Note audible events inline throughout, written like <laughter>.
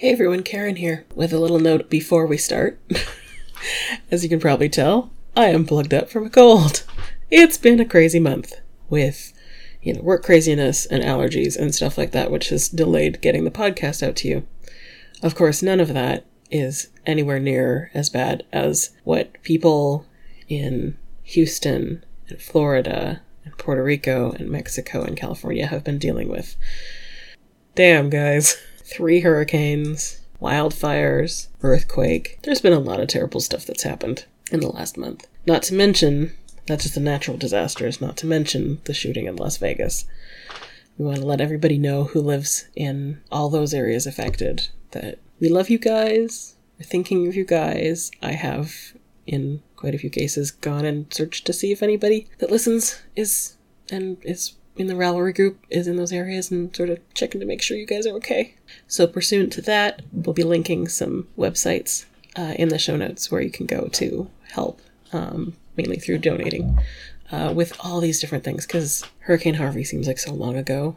Hey everyone, Karen here with a little note before we start. <laughs> As you can probably tell, I am plugged up from a cold. It's been a crazy month with, you know, work craziness and allergies and stuff like that, which has delayed getting the podcast out to you. Of course, none of that is anywhere near as bad as what people in Houston and Florida and Puerto Rico and Mexico and California have been dealing with. Damn, guys <laughs> three hurricanes, wildfires, earthquake. There's been a lot of terrible stuff that's happened in the last month. Not to mention, not just the natural disasters, not to mention the shooting in Las Vegas. We want to let everybody know who lives in all those areas affected that we love you guys. We're thinking of you guys. I have, in quite a few cases, gone and searched to see if anybody that listens is and is in the Ravelry group is in those areas and sort of checking to make sure you guys are okay. So, pursuant to that, we'll be linking some websites uh, in the show notes where you can go to help, um, mainly through donating, uh, with all these different things. Because Hurricane Harvey seems like so long ago,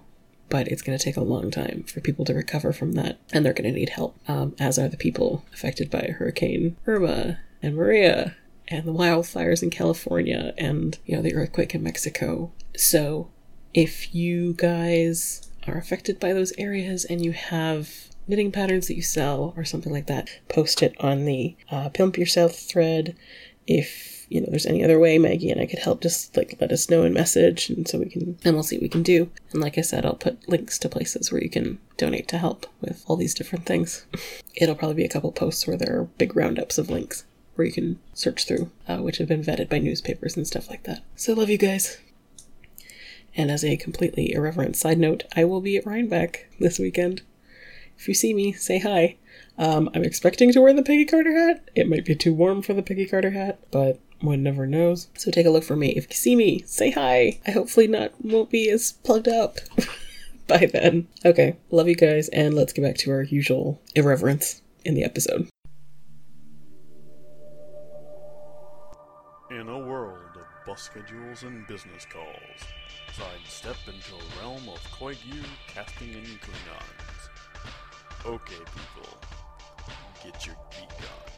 but it's going to take a long time for people to recover from that, and they're going to need help, um, as are the people affected by Hurricane Irma and Maria and the wildfires in California and you know the earthquake in Mexico. So if you guys are affected by those areas and you have knitting patterns that you sell or something like that, post it on the uh, Pimp Yourself thread. If you know there's any other way Maggie and I could help, just like let us know in message, and so we can and we'll see what we can do. And like I said, I'll put links to places where you can donate to help with all these different things. <laughs> It'll probably be a couple posts where there are big roundups of links where you can search through, uh, which have been vetted by newspapers and stuff like that. So love you guys. And as a completely irreverent side note, I will be at Rhinebeck this weekend. If you see me, say hi. Um, I'm expecting to wear the Peggy Carter hat. It might be too warm for the Peggy Carter hat, but one never knows. So take a look for me. If you see me, say hi. I hopefully not won't be as plugged up <laughs> by then. Okay, love you guys, and let's get back to our usual irreverence in the episode. In a world of bus schedules and business calls, sidestep into a realm of Koigu casting and Klingons. Okay, people, get your geek on.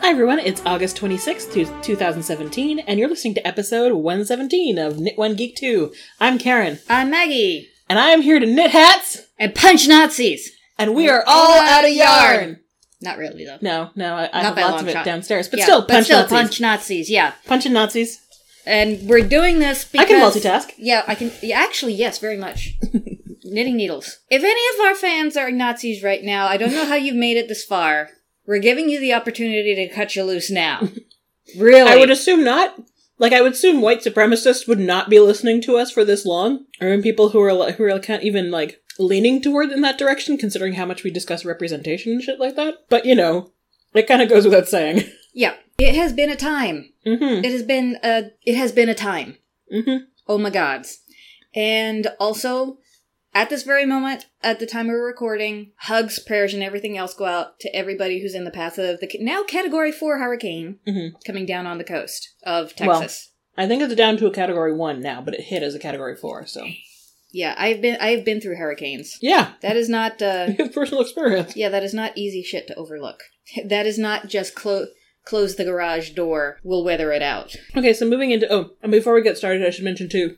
Hi everyone, it's August 26th, 2017, and you're listening to episode 117 of Knit One Geek Too. I'm Karen, I'm Maggie. And I am here to knit hats, And punch Nazis! and we are all out of yarn! Not really, though. No, no, I, I have lots of it shot. downstairs, but Yeah, still, punch still, Nazis. punch Nazis, yeah. Punching Nazis. And we're doing this because I can multitask. Yeah, I can... Yeah, actually, yes, very much. <laughs> Knitting needles. If any of our fans are Nazis right now, I don't know how you've made it this far. We're giving you the opportunity to cut you loose now. Really? <laughs> I would assume not. Like, I would assume white supremacists would not be listening to us for this long, or in people who are who are can't even like leaning toward in that direction, considering how much we discuss representation and shit like that. But you know, it kind of goes without saying. <laughs> Yeah. It has been a time. mm-hmm. It has been a... It has been a time. Mm-hmm. Oh my gods. And also, at this very moment, at the time we're recording, hugs, prayers, and everything else go out to everybody who's in the path of the now Category 4 hurricane Mhm. coming down on the coast of Well- Texas. I think it's down to a category one now, but it hit as a category four. So yeah, I've been I've been through hurricanes. yeah, That is not uh <laughs> personal experience. yeah, that is not easy shit to overlook. That is not just close close the garage door, we'll weather it out. Okay, so moving into oh, and before we get started, I should mention too.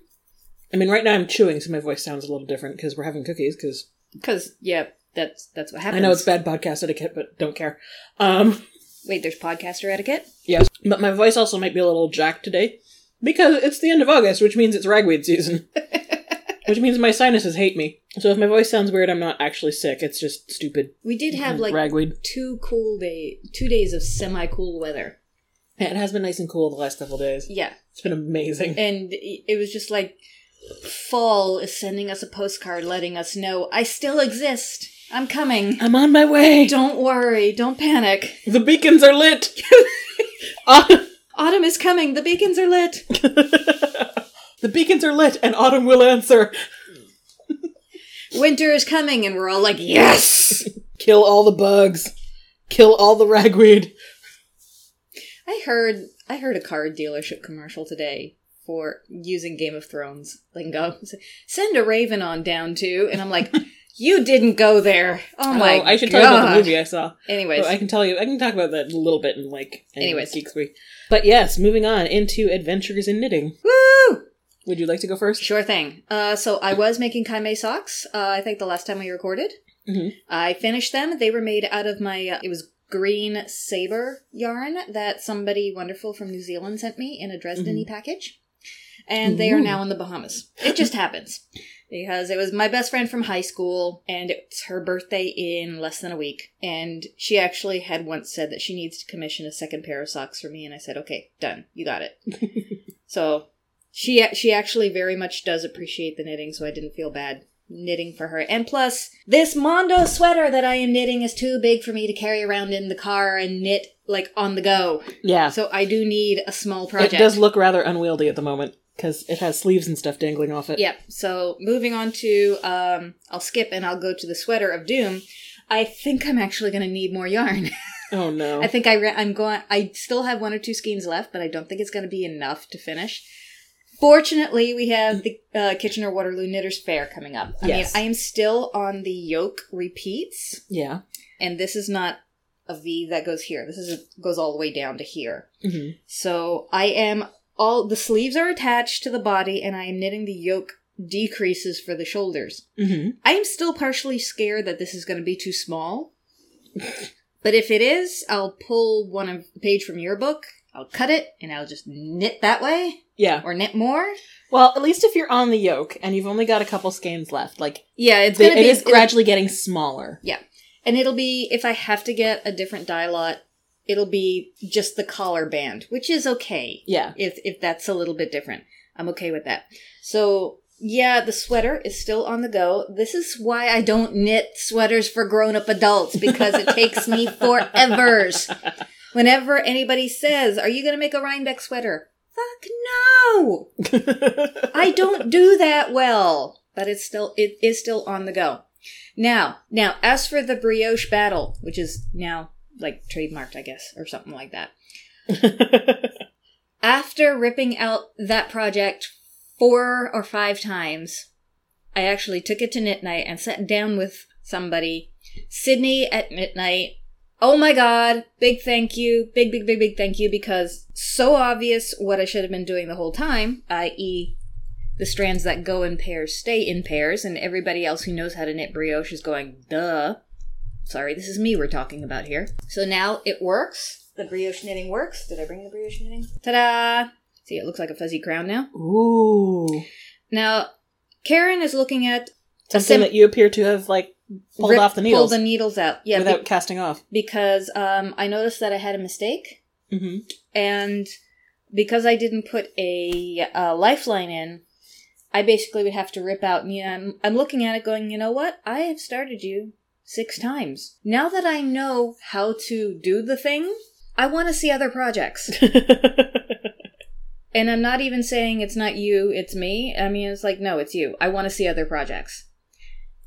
I mean, right now I'm chewing, so my voice sounds a little different because we're having cookies. Because Cuz yeah, that's that's what happened. I happens. know it's bad podcast etiquette, but don't care. Um, Wait, there's podcaster etiquette? yes, but my voice also might be a little jacked today because it's the end of August, which means it's ragweed season. <laughs> which means my sinuses hate me. So if my voice sounds weird, I'm not actually sick. It's just stupid We did have like ragweed. two cool day two days of semi cool weather. Yeah, it has been nice and cool the last couple days. Yeah. It's been amazing. And it was just like fall is sending us a postcard letting us know I still exist. I'm coming. I'm on my way. Don't worry, don't panic. The beacons are lit. <laughs> Autumn- Autumn is coming. The beacons are lit. <laughs> the beacons are lit, and autumn will answer. Winter is coming and we're all like, "Yes!" <laughs> Kill all the bugs. Kill all the ragweed. I heard I heard a car dealership commercial today for using Game of Thrones lingo. <laughs> Send a raven on down too, and I'm like, <laughs> you didn't go there. Oh my! God. Oh, I should tell you about the movie I saw. Anyways, Well, I can tell you. I can talk about that a little bit in like Anyways. Geek Squeak. But yes, moving on into adventures in knitting. woo! Would you like to go first? Sure thing. Uh, so I was making Kai-Mei socks. Uh, I think the last time we recorded, Mhm. I finished them. They were made out of my. Uh, it was green saber yarn that somebody wonderful from New Zealand sent me in a Dresden package, and they are now in the Bahamas. It just happens because it was my best friend from high school, and it's her birthday in less than a week. And she actually had once said that she needs to commission a second pair of socks for me, and I said, "Okay, done. You got it." <laughs> So she she actually very much does appreciate the knitting, so I didn't feel bad knitting for her. And plus, this Mondo sweater that I am knitting is too big for me to carry around in the car and knit like on the go. Yeah. So I do need a small project. It does look rather unwieldy at the moment because it has sleeves and stuff dangling off it. Yep. So moving on to um I'll skip and I'll go to the sweater of doom. I think I'm actually going to need more yarn. <laughs> Oh no. I think I re- I'm going. I still have one or two skeins left, but I don't think it's going to be enough to finish. Fortunately, we have the uh, Kitchener Waterloo Knitters Fair coming up. I Yes. mean, I am still on the yoke repeats, yeah. and this is not a V that goes here. This is a, goes all the way down to here. hmm So I am all the sleeves are attached to the body, and I am knitting the yoke decreases for the shoulders. hmm I am still partially scared that this is going to be too small. <laughs> but if it is, I'll pull one of page from your book. I'll cut it and I'll just knit that way Yeah. or knit more. Well, at least if you're on the yoke and you've only got a couple skeins left, like Yeah, it's the- it be is gradually getting smaller. Yeah, and it'll be if I have to get a different dye lot, it'll be just the collar band, which is okay. Yeah. if if that's a little bit different. I'm okay with that. So yeah, the sweater is still on the go. This is why I don't knit sweaters for grown up adults because it takes me <laughs> forevers. Whenever anybody says, "Are you going to make a Rhinebeck sweater?" Fuck no. <laughs> I don't do that well, but it's still it is still on the go. Now, now as for the brioche battle, which is now like trademarked, I guess, or something like that. <laughs> After ripping out that project four or five times, I actually took it to knit night and sat down with somebody. Sydney at midnight. Oh my god, big thank you, big, big, big, big thank you, because so obvious what I should have been doing the whole time, i.e., the strands that go in pairs stay in pairs, and everybody else who knows how to knit brioche is going, duh. Sorry, this is me we're talking about here. So now it works. The brioche knitting works. Did I bring the brioche knitting? Ta da! See, it looks like a fuzzy crown now. Ooh. Now, Karen is looking at Something sim- that you appear to have like pulled rip- off the needles Pull the needles out. Yeah, be- without casting off. because um, I noticed that I had a mistake, hmm and because I didn't put a, uh lifeline in, I basically would have to rip out. And, you know, I'm, I'm looking at it, going, you know what? I have started you six times. Now that I know how to do the thing, I want to see other projects. <laughs> And I'm not even saying it's not you, it's me. I mean, it's like, no, it's you. I want to see other projects.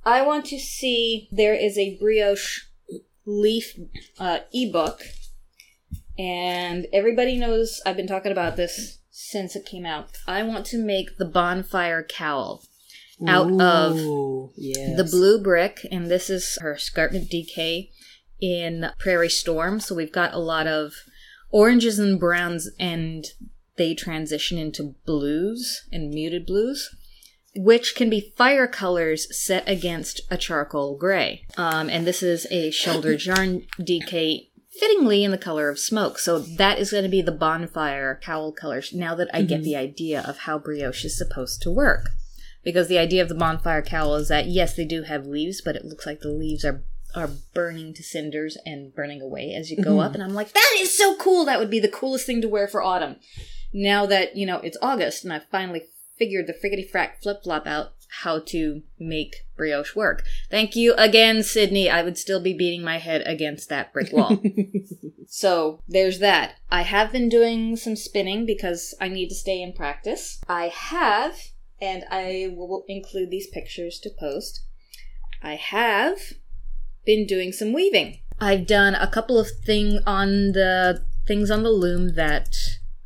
I want to see there is a brioche leaf uh, ebook. And everybody knows I've been talking about this since it came out. I want to make the bonfire cowl out of yes. the blue brick, and this is her Escarpment DK in Prairie Storm. So we've got a lot of oranges and browns, and they transition into blues and muted blues, which can be fire colors set against a charcoal gray. Um, and this is a shoulder <coughs> yarn DK. Fittingly in the color of smoke. So that is going to be the bonfire cowl colors now that I get the idea of how brioche is supposed to work because the idea of the bonfire cowl is that yes, they do have leaves, but it looks like the leaves are are burning to cinders and burning away as you go mm-hmm. up. And I'm like, that is so cool. That would be the coolest thing to wear for autumn. Now that you know it's August and I finally figured the friggity frack flip flop out how to make brioche work. Thank you again, Sydney. I would still be beating my head against that brick wall. <laughs> So there's that. I have been doing some spinning because I need to stay in practice. I have, and I will include these pictures to post. I have been doing some weaving. I've done a couple of things on the things on the loom that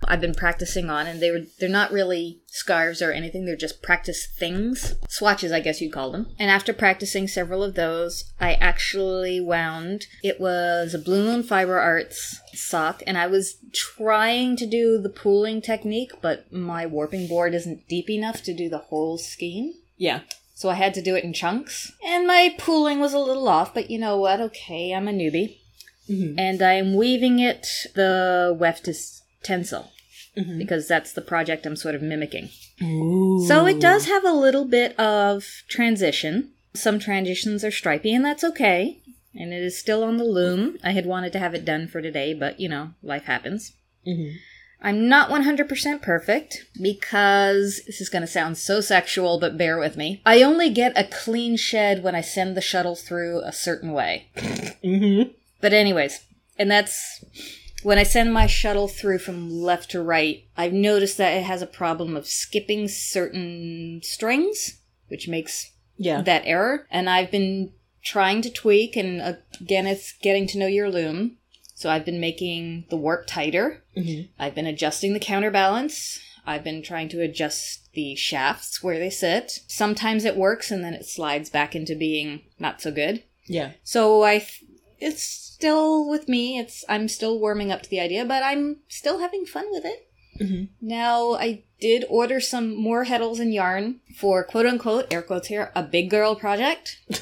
I've been practicing on, and they were they're not really scarves or anything. They're just practice things, swatches, I guess you'd call them. And after practicing several of those, I actually wound. It was a Blue Moon Fiber Arts sock, and I was trying to do the pooling technique, but my warping board isn't deep enough to do the whole skein. Yeah. So I had to do it in chunks. And my pooling was a little off, but you know what? Okay, I'm a newbie. Mhm. And I'm weaving it the weft is tencel Mhm. because that's the project I'm sort of mimicking. Ooh. So it does have a little bit of transition. Some transitions are stripy, and that's okay. And it is still on the loom. I had wanted to have it done for today, but you know, life happens. Mhm. I'm not 100% perfect because this is going to sound so sexual, but bear with me. I only get a clean shed when I send the shuttle through a certain way. Mhm. But, anyways, and that's when I send my shuttle through from left to right, I've noticed that it has a problem of skipping certain strings, which makes Yeah. that error. And I've been trying to tweak, and again, it's getting to know your loom. So I've been making the warp tighter. Mhm. I've been adjusting the counterbalance. I've been trying to adjust the shafts where they sit. Sometimes it works and then it slides back into being not so good. Yeah. So I th- it's still with me. It's I'm still warming up to the idea, but I'm still having fun with it. Mhm. Now I did order some more heddles and yarn for quote unquote air quotes here a big girl project. <laughs>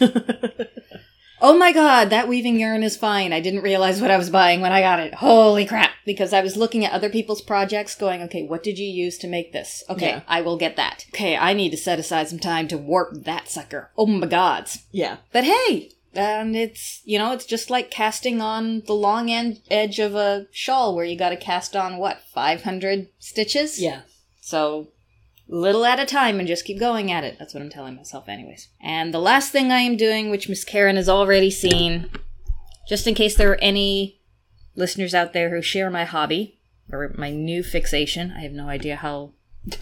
Oh my god, that weaving yarn is fine. I didn't realize what I was buying when I got it. Holy crap. Because I was looking at other people's projects going, okay, what did you use to make this? Okay, Yeah. I will get that. Okay, I need to set aside some time to warp that sucker. Oh my gods. yeah. But hey, and it's, you know, it's just like casting on the long end edge of a shawl where you gotta cast on what, 500 stitches? Yeah. So, little at a time and just keep going at it. That's what I'm telling myself, anyways. And the last thing I am doing, which Miss Karen has already seen, just in case there are any listeners out there who share my hobby or my new fixation, I have no idea how. <laughs>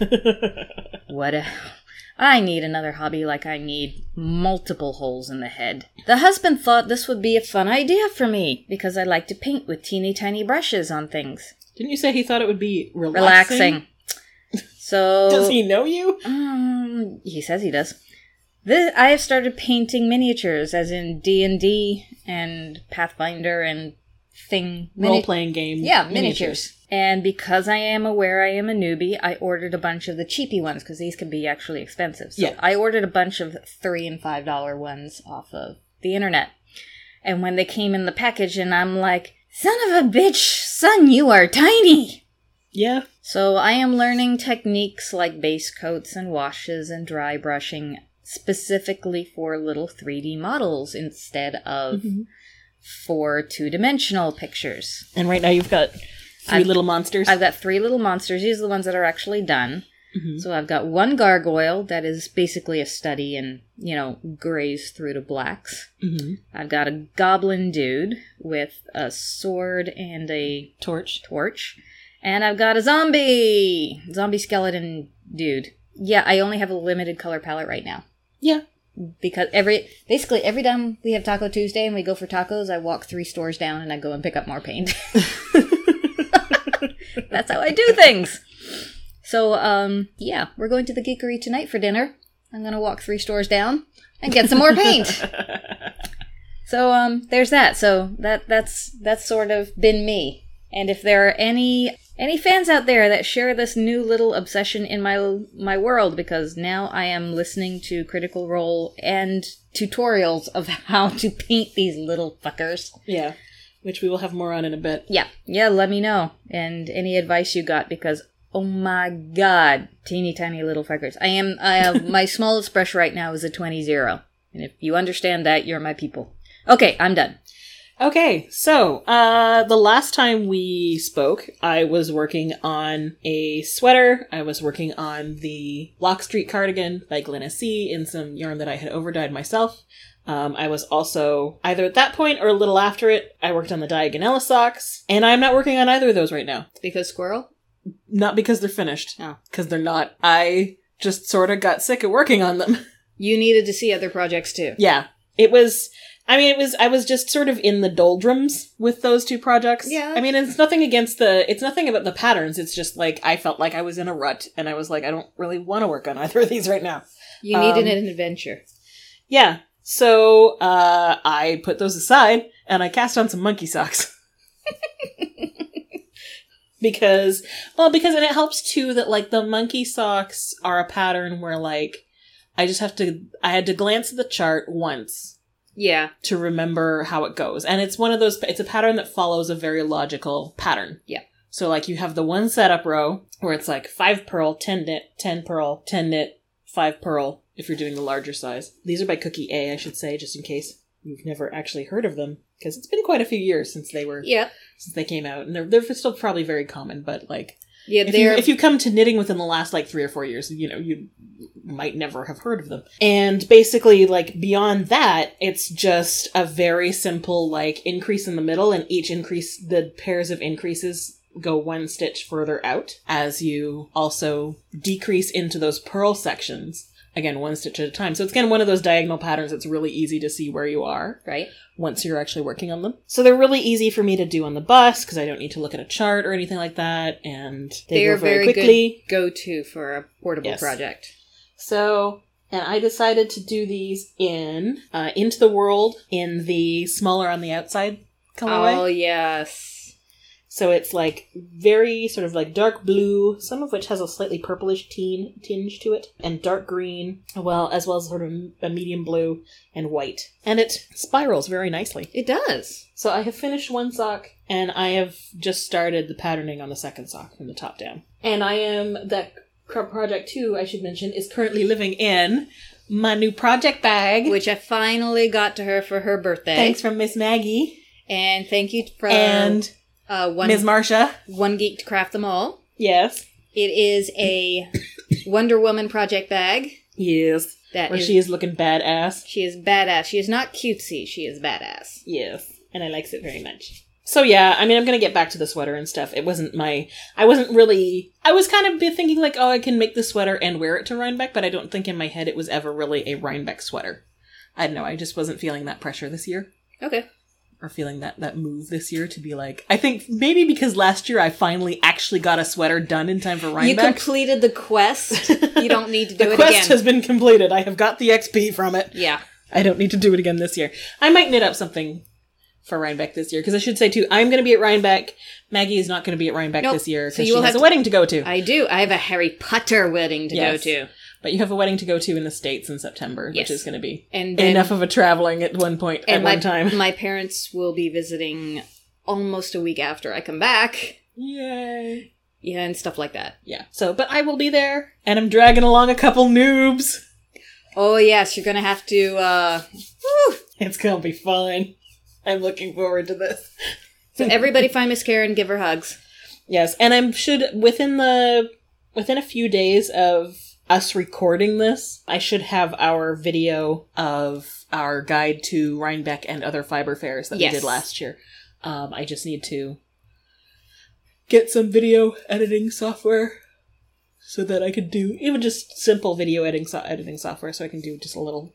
What a. I need another hobby like I need multiple holes in the head. The husband thought this would be a fun idea for me because I like to paint with teeny tiny brushes on things. Didn't you say he thought it would be relaxing? Relaxing. <laughs> So Does he know you? Um, he says he does. This, I have started painting miniatures, as in D and D and Pathfinder and thing role playing game. Yeah, miniatures. And because I am aware I am a newbie, I ordered a bunch of the cheapy ones because these can be actually expensive. So Yeah. I ordered a bunch of three and five dollar ones off of the internet. And when they came in the package, and I'm like, "Son of a bitch, son, you are tiny." Yeah. So I am learning techniques like base coats and washes and dry brushing specifically for little 3D models instead of mm-hmm. for two-dimensional pictures. And right now you've got 3 I've- little monsters. I've got three little monsters. These are the ones that are actually done. Mhm. So I've got one gargoyle that is basically a study in, you know, grays through to blacks. Mhm. I've got a goblin dude with a sword and a Torch. torch. And I've got a zombie! Zombie skeleton dude. Yeah, I only have a limited color palette right now. Yeah. Because every basically every time we have Taco Tuesday and we go for tacos, I walk three stores down and I go and pick up more paint. <laughs> <laughs> That's how I do things. So, um, yeah, we're going to the geekery tonight for dinner. I'm gonna walk three stores down and get some more paint. <laughs> So um there's that. So that that's that's sort of been me. And if there are any any fans out there that share this new little obsession in my my world because now I am listening to Critical Role and tutorials of how to paint these little fuckers. Yeah. Which we will have more on in a bit. Yeah. Yeah, let me know. And any advice you got because oh my god, teeny tiny little fuckers. I am I have <laughs> my smallest brush right now is a 20 0. And if you understand that, you're my people. Okay, I'm done. Okay, so uh the last time we spoke, I was working on a sweater. I was working on the Lock Street cardigan by Glenna C in some yarn that I had overdyed myself. Um, I was also either at that point or a little after it. I worked on the Diagonella socks, and I'm not working on either of those right now. Because squirrel? Not because they're finished, Oh. because they're not. I just sort of got sick of working on them. <laughs> You needed to see other projects too. Yeah. It was I mean, it was I was just sort of in the doldrums with those two projects. Yeah. I mean, it's nothing against the it's nothing about the patterns. It's just like I felt like I was in a rut and I was like I don't really want to work on either of these right now. You needed Um, an adventure. Yeah. So, uh I put those aside and I cast on some monkey socks. <laughs> because well, because and it helps too that like the monkey socks are a pattern where like I just have to I had to glance at the chart once Yeah. to remember how it goes. And it's one of those, it's a pattern that follows a very logical pattern. Yeah. So, like, you have the one setup row where it's like 5 purl, 10 knit, 10 purl, 10 knit, 5 purl, if you're doing the larger size. These are by Cookie A, I should say, just in case you've never actually heard of them, because it's been quite a few years since they were, Yeah. since they came out. And they're, they're still probably very common, but like, Yeah, if you, if you come to knitting within the last like three or four years, you know, you might never have heard of them. And basically, like beyond that, it's just a very simple like increase in the middle, and each increase, the pairs of increases go one stitch further out as you also decrease into those purl sections. Again, one stitch at a time. So it's again one of those diagonal patterns that's really easy to see where you are right. once you're actually working on them. So they're really easy for me to do on the bus because I don't need to look at a chart or anything like that, and they, They go are very, very quickly. go to for a portable Yes. project. So, and I decided to do these in uh, Into the Whirled in the smaller on the outside colorway. Oh yes. So it's like very sort of like dark blue, some of which has a slightly purplish teen, tinge to it, and dark green, well as well as sort of a medium blue and white, and it spirals very nicely. It does. So I have finished one sock, and I have just started the patterning on the second sock from the top down. And I am that project too. I should mention is currently living in my new project bag, Which I finally got to her for her birthday. thanks from Miss Maggie And thank you for and uh, one Ms. Marcia. one geek to craft them all. Yes, It is a Wonder Woman project bag yes. that Where is- she is looking badass. she is badass. She is not cutesy. She is badass. Yes, and I likes it very much. So yeah, I mean, I'm gonna get back to the sweater and stuff. It wasn't my, I wasn't really, I was kind of be thinking like, oh, I can make the sweater and wear it to Rhinebeck, but I don't think in my head it was ever really a Rhinebeck sweater. I don't know. I just wasn't feeling that pressure this year, Okay. Or feeling that that move this year to be like. I think maybe because last year I finally actually got a sweater done in time for Ryan. You completed the quest. you don't need to <laughs> do it again the it quest again. has been completed. I have got the XP from it. yeah. I don't need to do it again this year. I might knit up something for Rhinebeck this year because I should say too, I'm going to be at Rhinebeck. Maggie is not going to be at Rhinebeck Nope. this year So because you she has have a to- wedding to go to. I do. I have a Harry Potter wedding to Yes. go to. But you have a wedding to go to in the states in September, Yes. which is going to be And then, enough of a traveling at one point at my, one time. my parents will be visiting almost a week after I come back. Yay! Yeah, and stuff like that. Yeah. So, but I will be there, and I'm dragging along a couple noobs. Oh yes, you're gonna have to uh whew. It's gonna be fun. I'm looking forward to this. So everybody find Miss Karen, give her hugs. Yes, and I'm should within the within a few days of us recording this, I should have our video of our guide to Rhinebeck and other fiber fairs that Yes. we did last year. Um, I just need to get some video editing software so that I could do even just simple video editing so- editing software, so I can do just a little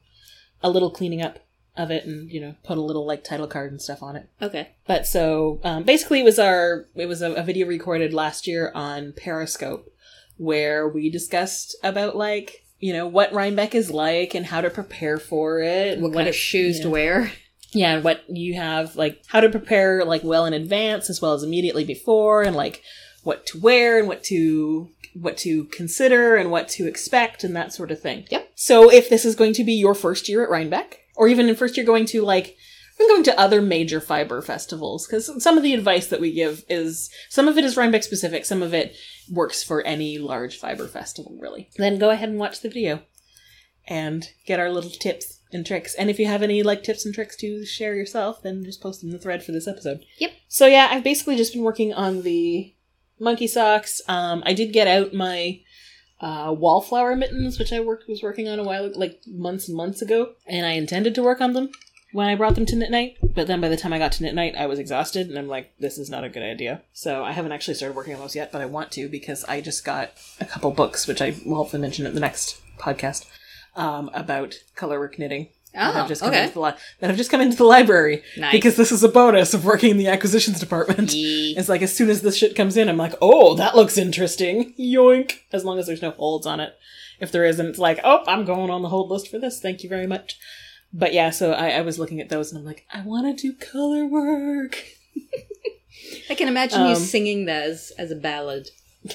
a little cleaning up of it and you know put a little like title card and stuff on it. Okay. But so um, basically, it was our it was a, a video recorded last year on Periscope where we discussed about like you know what Rhinebeck is like and how to prepare for it, and What kind of shoes yeah. to wear? yeah, and what you have like how to prepare like well in advance as well as immediately before, and like what to wear and what to what to consider and what to expect and that sort of thing. Yep. So if this is going to be your first year at Rhinebeck, or even in first year going to like I'm going to other major fiber festivals because some of the advice that we give is some of it is Rhinebeck specific, some of it works for any large fiber festival, really. Then go ahead and watch the video and get our little tips and tricks. And if you have any like tips and tricks to share yourself, then just post them in the thread for this episode. Yep. So yeah, I've basically just been working on the monkey socks. Um, I did get out my uh, wallflower mittens, which I worked was working on a while, like months and months ago, and I intended to work on them when I brought them to Knit Night. But then by the time I got to Knit Night, I was exhausted, and I'm like, this is not a good idea. So I haven't actually started working on those yet, but I want to because I just got a couple books, which I will hopefully mention at the next podcast, um, about colorwork knitting. that Oh, have just come okay. into the li- that have just come into the library Nice. because this is a bonus of working in the acquisitions department. Yee. It's like as soon as this shit comes in, I'm like, oh, that looks interesting. Yoink. As long as there's no holds on it. If there isn't, it's like, oh, I'm going on the hold list for this. Thank you very much. But yeah, so I, I was looking at those and I'm like, I want to do color work. I can imagine Um, you singing that as, a ballad.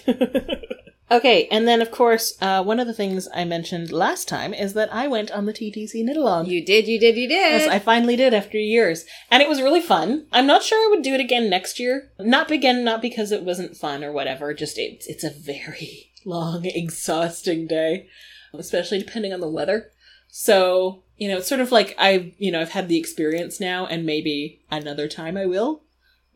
<laughs> okay, and then of course, uh, one of the things I mentioned last time is that I went on the TTC knit along. You did, you did, you did. Yes, I finally did after years. And it was really fun. I'm not sure I would do it again next year. Not again, not because it wasn't fun or whatever, just it's it's a very <laughs> long, exhausting day. Especially depending on the weather. So, you know, it's sort of like I you know, I've had the experience now and maybe another time I will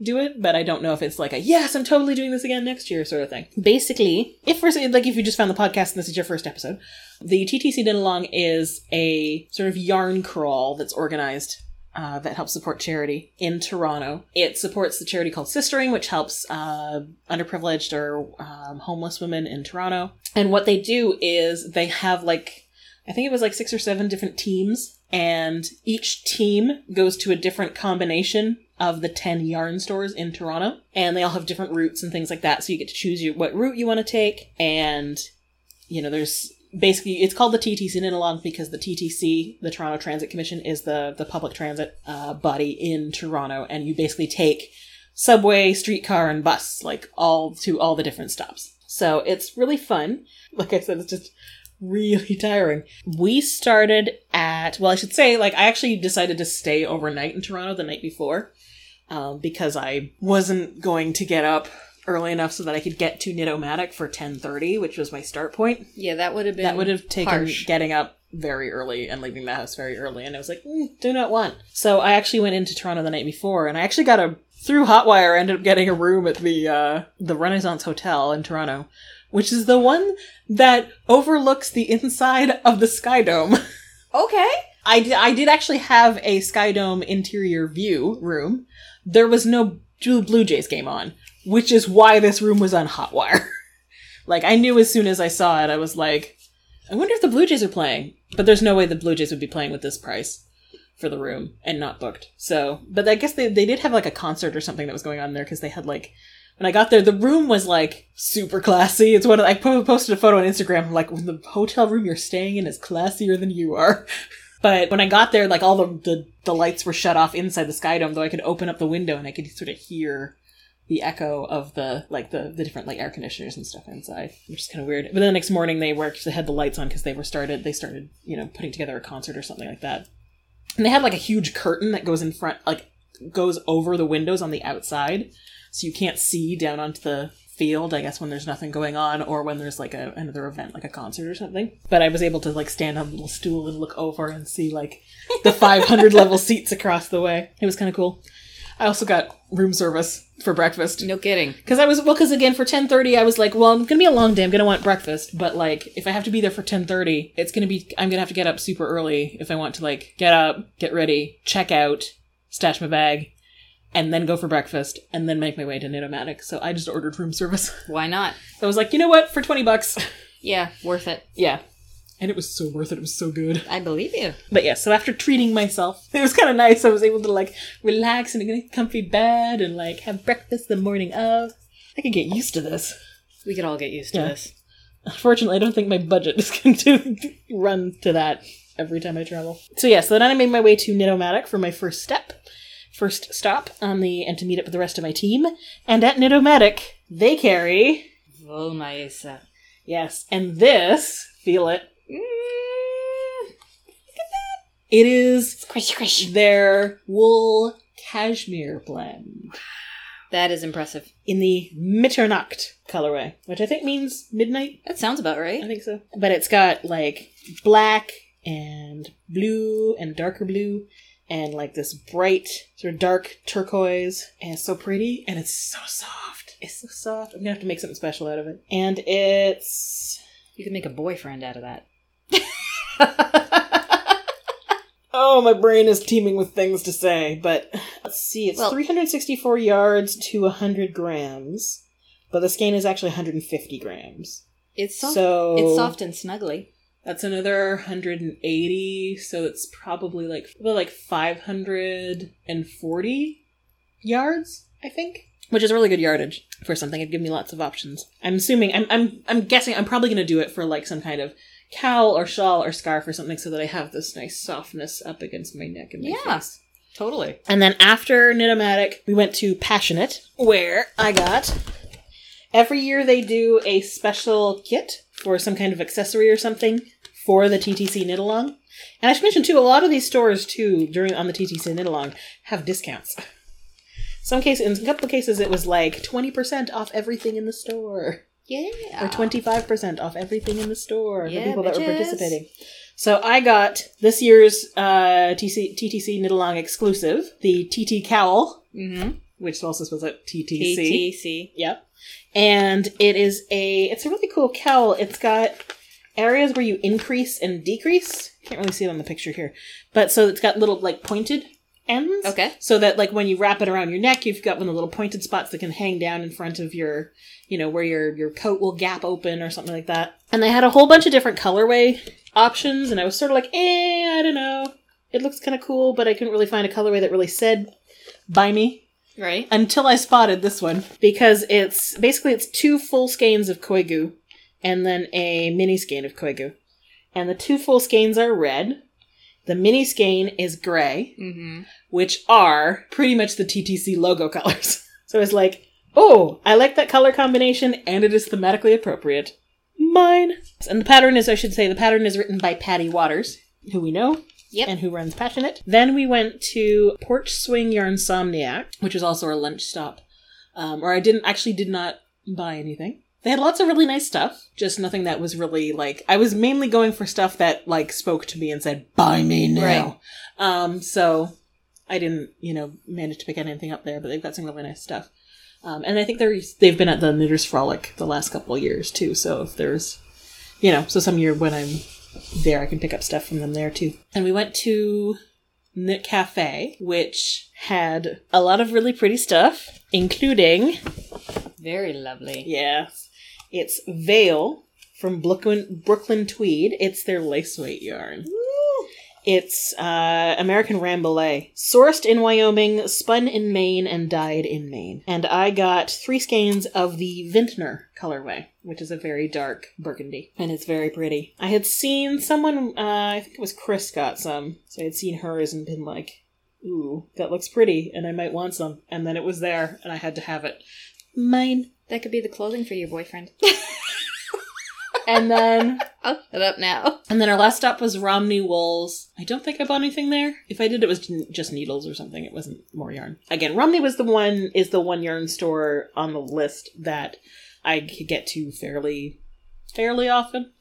do it, but I don't know if it's like a yes, I'm totally doing this again next year sort of thing. Basically, if we're like if you just found the podcast and this is your first episode, the TTC Knit Along is a sort of yarn crawl that's organized uh, that helps support charity in Toronto. It supports the charity called Sistering, which helps uh, underprivileged or um, homeless women in Toronto. And what they do is they have like, I think it was like six or seven different teams, and each team goes to a different combination of the 10 yarn stores in Toronto. And they all have different routes and things like that. So you get to choose your, what route you want to take. And you know, there's basically it's called the TTC Knit Along because the TTC, the Toronto Transit Commission, is the the public transit uh, body in Toronto, and you basically take subway, streetcar, and bus like all to all the different stops. So it's really fun. Like I said, it's just really <laughs> tiring. We started at well, I should say like I actually decided to stay overnight in Toronto the night before um, because I wasn't going to get up early enough so that I could get to Knitomatic for 10:30, which was my start point. yeah, that would have been That would have taken harsh. getting up very early and leaving the house very early, and I was like, mm, do not want. So I actually went into Toronto the night before, and I actually got a through Hotwire. Ended up getting a room at the uh, the Renaissance Hotel in Toronto, which is the one that overlooks the inside of the Sky Dome. <laughs> Okay. I did, I did actually have a Sky Dome interior view room. There was no Blue Jays game on, which is why this room was on Hotwire. <laughs> like I knew as soon as I saw it, I was like, I wonder if the Blue Jays are playing. But there's no way the Blue Jays would be playing with this price for the room and not booked. So, but I guess they they did have like a concert or something that was going on there because they had like when I got there, the room was like super classy. It's one of, I po- posted a photo on Instagram like when the hotel room you're staying in is classier than you are. <laughs> But when I got there, like all the, the the lights were shut off inside the sky dome, though I could open up the window and I could sort of hear the echo of the like the the different like air conditioners and stuff inside, which is kind of weird. But then the next morning they worked, they had the lights on because they were started they started you know putting together a concert or something like that, and they had like a huge curtain that goes in front like goes over the windows on the outside, so you can't see down onto the field i guess when there's nothing going on or when there's like a, another event like a concert or something but i was able to like stand on a little stool and look over and see like the <laughs> 500 level seats across the way it was kind of cool i also got room service for breakfast No kidding. because I was well, because again for ten thirty, I was like, well, I'm gonna be a long day. I'm gonna want breakfast, but like if I have to be there for ten thirty, it's gonna be I'm gonna have to get up super early if I want to like get up, get ready, check out, stash my bag, and then go for breakfast, and then make my way to Knitomatic. So I just ordered room service. <laughs> Why not? I was like, you know what, for twenty bucks, Yeah, worth it. yeah. And it was so worth it. It was so good. I believe you. But yeah, so after treating myself, <laughs> it was kind of nice. I was able to like relax in a comfy bed and like have breakfast the morning of. I could get used to this. We could all get used to Yeah. this. Unfortunately, I don't think my budget is <laughs> going to run to that every time I travel. So yeah, so then I made my way to Knitomatic for my first step, first stop on the and to meet up with the rest of my team. And at Knitomatic, they carry Oh. Uh, yes, and this feel it. mm, It is squish, squish. their wool cashmere blend That is impressive. in the Mitternacht colorway, which I think means midnight. That sounds about right. I think so. But it's got like black and blue and darker blue and like this bright sort of dark turquoise and it's so pretty and it's so soft. It's so soft. I'm gonna have to make something special out of it. And it's You can make a boyfriend out of that. <laughs> oh my brain is teeming with things to say, but let's see, it's Well- 364 yards to 100 grams. But the skein is actually 150 grams. It's soft. So It's soft and snuggly. That's another 180, so it's probably like probably like 540 yards, I think. Which is really good yardage for something. It'd give me lots of options. I'm assuming I'm I'm I'm guessing I'm probably gonna do it for like some kind of cowl or shawl or scarf or something so that I have this nice softness up against my neck and my Yeah. face. Totally. And then after Knitomatic, we went to Passionknit, where I got every year they do a special kit for some kind of accessory or something for the TTC knit along. And I should mention too, a lot of these stores too during on the TTC knit along have discounts. Some cases, in a couple of cases, it was like twenty percent off everything in the store Yeah. or 25% off everything in the store Yeah, for people that were participating. So I got this year's uh, TC, TTC Knit Along exclusive, the TT Cowl, Mm-hmm. Which also spells out TTC. TTC. Yep. And it is a, it's a really cool cowl. It's got areas where you increase and decrease. Can't really see it on the picture here. But so it's got little like pointed ends. Okay. So that like when you wrap it around your neck, you've got one of the little pointed spots that can hang down in front of your, you know, where your your coat will gap open or something like that. And they had a whole bunch of different colorway options, and I was sort of like, eh, I don't know. It looks kind of cool, but I couldn't really find a colorway that really said "buy me" Right. until I spotted this one because it's basically it's two full skeins of koigu and then a mini skein of koigu, and the two full skeins are red. The mini skein is gray Mm-hmm. which are pretty much the TTC logo <laughs> colors. So it's like, oh, I like that color combination and it is thematically appropriate. Mine. And the pattern is, I should say, the pattern is written by Patty Waters, who we know. Yep. And who runs Passionknit. Then we went to Porch Swing Yarn Somniac, which was also our lunch stop. Um, or I didn't actually did not buy anything. They had lots of really nice stuff, just nothing that was really like I was mainly going for stuff that like spoke to me and said, "Buy me now." Right. Um, so I didn't, you know, manage to pick anything up there, but they've got some really nice stuff. Um, and I think they're they've been at the Knitters Frolic the last couple of years too. So if there's, you know, so some year when I'm there, I can pick up stuff from them there too. And we went to Knit Cafe, which had a lot of really pretty stuff, including Very lovely. yes, it's Vale from Brooklyn Brooklyn Tweed. It's their lace weight yarn. It's uh, American Rambouillet, sourced in Wyoming, spun in Maine, and dyed in Maine. And I got three skeins of the Vintner colorway, which is a very dark burgundy, and it's very pretty. I had seen someone, uh, I think it was Chris, got some, so I had seen hers and been like, "Ooh, that looks pretty," and I might want some. And then it was there, and I had to have it. Mine. That could be the clothing for your boyfriend. <laughs> And then <laughs> I'll it up now. And then our last stop was Romni Wools. I don't think I bought anything there. If I did, it was just needles or something. It wasn't more yarn. Again, Romni was the one is the one yarn store on the list that I could get to fairly fairly often.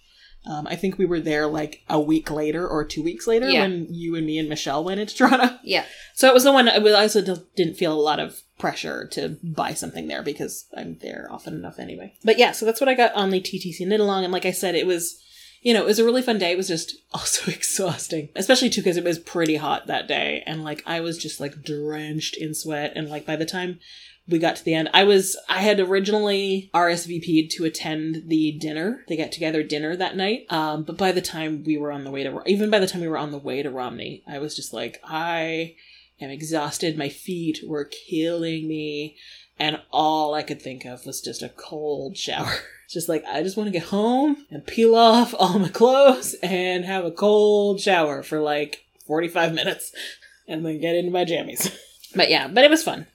Um, I think we were there like a week later or two weeks later Yeah. when you and me and Michelle went into <laughs> Toronto. Yeah. So it was the one I also didn't feel a lot of pressure to buy something there because I'm there often enough anyway. But yeah, so that's what I got on the TTC knit along, and like I said, it was you know it was a really fun day. It was just <laughs> also exhausting, especially too because it was pretty hot that day, and like I was just like drenched in sweat, and like by the time we got to the end. I was I had originally RSVP'd to attend the dinner, the get together dinner that night. Um, but by the time we were on the way to even by the time we were on the way to Romni, I was just like I am exhausted. My feet were killing me, and all I could think of was just a cold shower. <laughs> Just like I just want to get home and peel off all my clothes and have a cold shower for like 45 minutes and then get into my jammies. <laughs> But yeah, but it was fun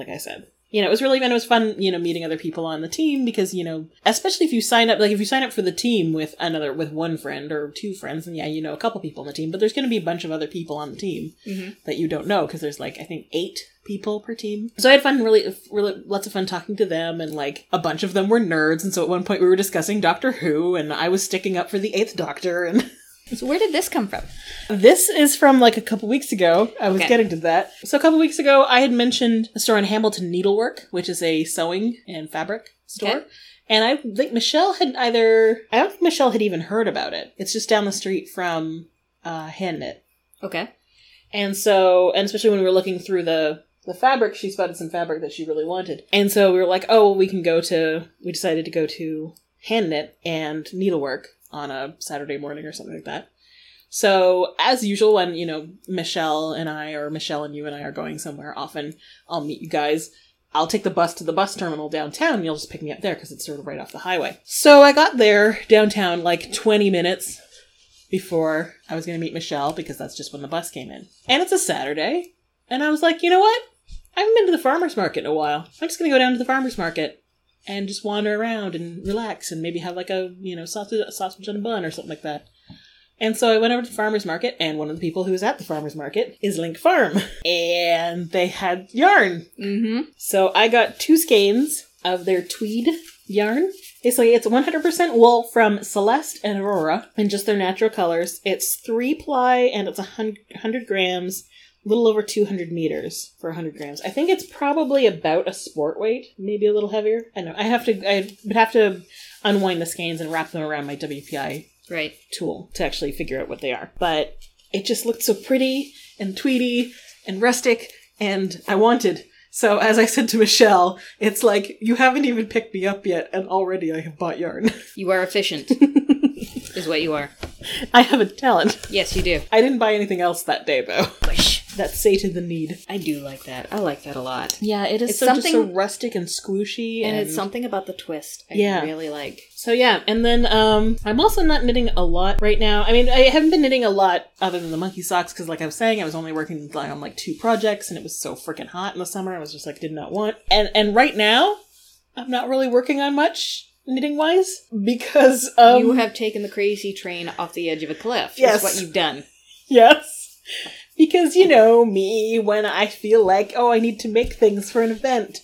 like I said. You know, it was really fun. It was fun, you know, meeting other people on the team because, you know, especially if you sign up, like if you sign up for the team with another, with one friend or two friends, and yeah, you know a couple people on the team, but there's going to be a bunch of other people on the team Mhm. that you don't know because there's like, I think eight people per team. So I had fun, really, really, lots of fun talking to them and like a bunch of them were nerds. And so at one point we were discussing Doctor Who and I was sticking up for the eighth Doctor and. <laughs> So where did this come from? This is from like a couple weeks ago. I was Okay. getting to that. So a couple weeks ago, I had mentioned a store in Hamilton Needlework, which is a sewing and fabric store. Okay. And I think Michelle had either, I don't think Michelle had even heard about it. It's just down the street from uh, Hand Knit. Okay. And so, and especially when we were looking through the the fabric, she spotted some fabric that she really wanted. And so we were like, oh, we can go to, we decided to go to Hand Knit and Needlework on a Saturday morning or something like that. So, as usual, when, you know, Michelle and I, or Michelle and you and I are going somewhere, often I'll meet you guys. I'll take the bus to the bus terminal downtown and you'll just pick me up there because it's sort of right off the highway. So I got there downtown like 20 minutes before I was going to meet Michelle because that's just when the bus came in. And it's a Saturday. And I was like, you know what? I haven't been to the farmer's market in a while. I'm just going to go down to the farmer's market and just wander around and relax and maybe have like a, you know, sausage, sausage on a bun or something like that. And so I went over to the farmer's market, and one of the people who was at the farmer's market is Link Farm. And they had yarn. Mm-hmm. So I got two skeins of their tweed yarn. Basically, it's 100% wool from Celeste and Aurora in just their natural colors. It's three ply and it's 100 grams, little over 200 meters for 100 grams. I think it's probably about a sport weight, maybe a little heavier. I know. I have to, I would have to unwind the skeins and wrap them around my WPI Right. tool to actually figure out what they are. But it just looked so pretty and tweedy and rustic, and I wanted. So as I said to Michelle, it's like you haven't even picked me up yet, and already I have bought yarn. <laughs> You are efficient, is what you are. I have a talent. Yes, you do. I didn't buy anything else that day though. That sated the need. I do like that. I like that a lot. Yeah, it is It's so, just so something- rustic and squishy, And it's something about the twist I Yeah. really like. So yeah, and then um, I'm also not knitting a lot right now. I mean, I haven't been knitting a lot other than the monkey socks because, like I was saying, I was only working like, on like two projects, and it was so freaking hot in the summer. I was just like, did not want. And and right now, I'm not really working on much knitting wise because um, you have taken the crazy train off the edge of a cliff. Yes. That's what you've done. <laughs> yes, because you know me when I feel like oh I need to make things for an event,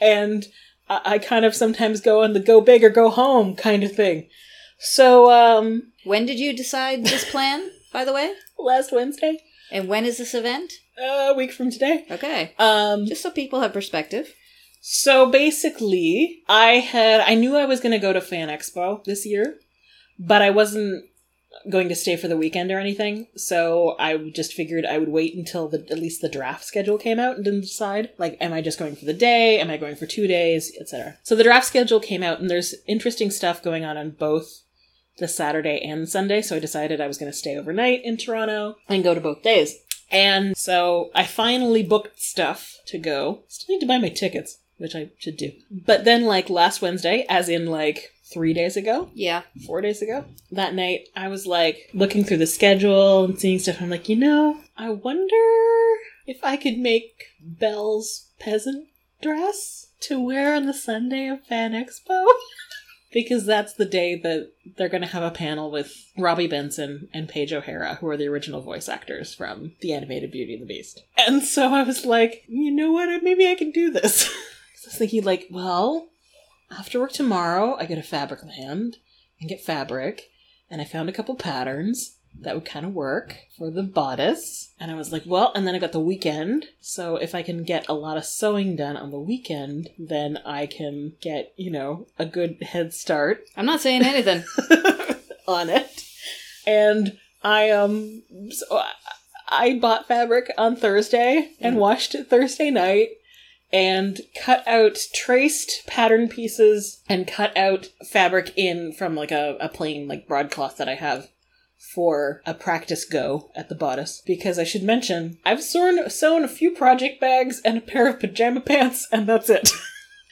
and I, I kind of sometimes go on the go big or go home kind of thing. So um, When did you decide this plan, by the way? last Wednesday. And when is this event? a week from today. Okay. Um, Just so people have perspective. so basically, I had I knew I was going to go to Fan Expo this year, but I wasn't going to stay for the weekend or anything. So I just figured I would wait until the at least the draft schedule came out and decide. Like, am I just going for the day? Am I going for two days, etc. So the draft schedule came out, and there's interesting stuff going on on both the Saturday and Sunday. So I decided I was going to stay overnight in Toronto and go to both days. And so I finally booked stuff to go. Still need to buy my tickets, which I should do. But then, like last Wednesday, as in like three days ago, Yeah. four days ago, that night, I was like looking through the schedule and seeing stuff. I'm like, you know, I wonder if I could make Belle's peasant dress to wear on the Sunday of Fan Expo. <laughs> because that's the day that they're going to have a panel with Robby Benson and Paige O'Hara, who are the original voice actors from the animated Beauty and the Beast. And so I was like, you know what? Maybe I can do this. <laughs> so I was thinking, like, well, after work tomorrow, I get a Fabricland and get fabric, and I found a couple patterns that would kind of work for the bodice. And I was like, well, and then I got the weekend. So if I can get a lot of sewing done on the weekend, then I can get, you know, a good head start I'm not saying anything. <laughs> on it. And I um so I, I bought fabric on Thursday and washed it Thursday night and cut out traced pattern pieces and cut out fabric in from like a, a plain like broadcloth that I have for a practice go at the bodice because I should mention I've sewn sewn a few project bags and a pair of pajama pants and that's it.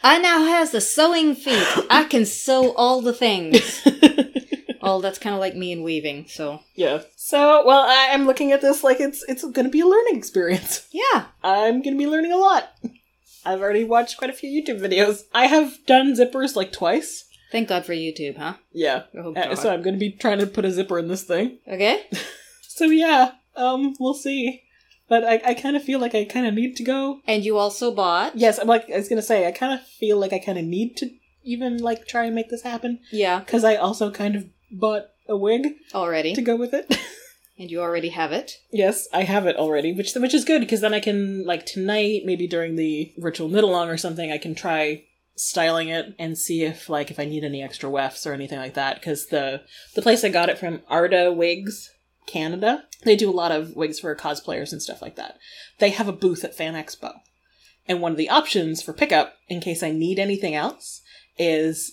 I now has the sewing feet. I can sew all the things. <laughs> oh, that's kind of like me and weaving. So yeah. So well I, I'm looking at this like it's it's gonna be a learning experience. yeah, I'm gonna be learning a lot. I've already watched quite a few YouTube videos. I have done zippers like twice. thank God for YouTube, huh? Yeah. Oh, Uh, so I'm gonna be trying to put a zipper in this thing. Okay. <laughs> So yeah, um, we'll see. But I, I kind of feel like I kind of need to go. And you also bought. Yes, I'm like I was gonna say I kind of feel like I kind of need to even like try and make this happen Yeah, because I also kind of bought a wig already. to go with it. <laughs> And you already have it. Yes, I have it already, which which is good because then I can like tonight, maybe during the virtual knit along or something, I can try styling it and see if like if I need any extra wefts or anything like that. Because the the place I got it from, Arda Wigs Canada, they do a lot of wigs for cosplayers and stuff like that. They have a booth at Fan Expo, and one of the options for pickup in case I need anything else is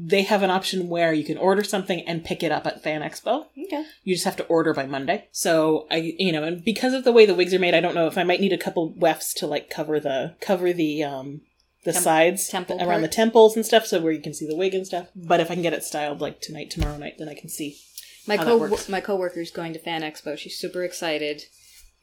they have an option where you can order something and pick it up at Fan Expo. Okay. You just have to order by Monday. So I, you know, and because of the way the wigs are made, I don't know if I might need a couple wefts to like cover the cover the um the Tem- sides temple around part? the temples and stuff, so where you can see the wig and stuff. But if I can get it styled like tonight, tomorrow night, then I can see. My co my coworker's going to Fan Expo. She's super excited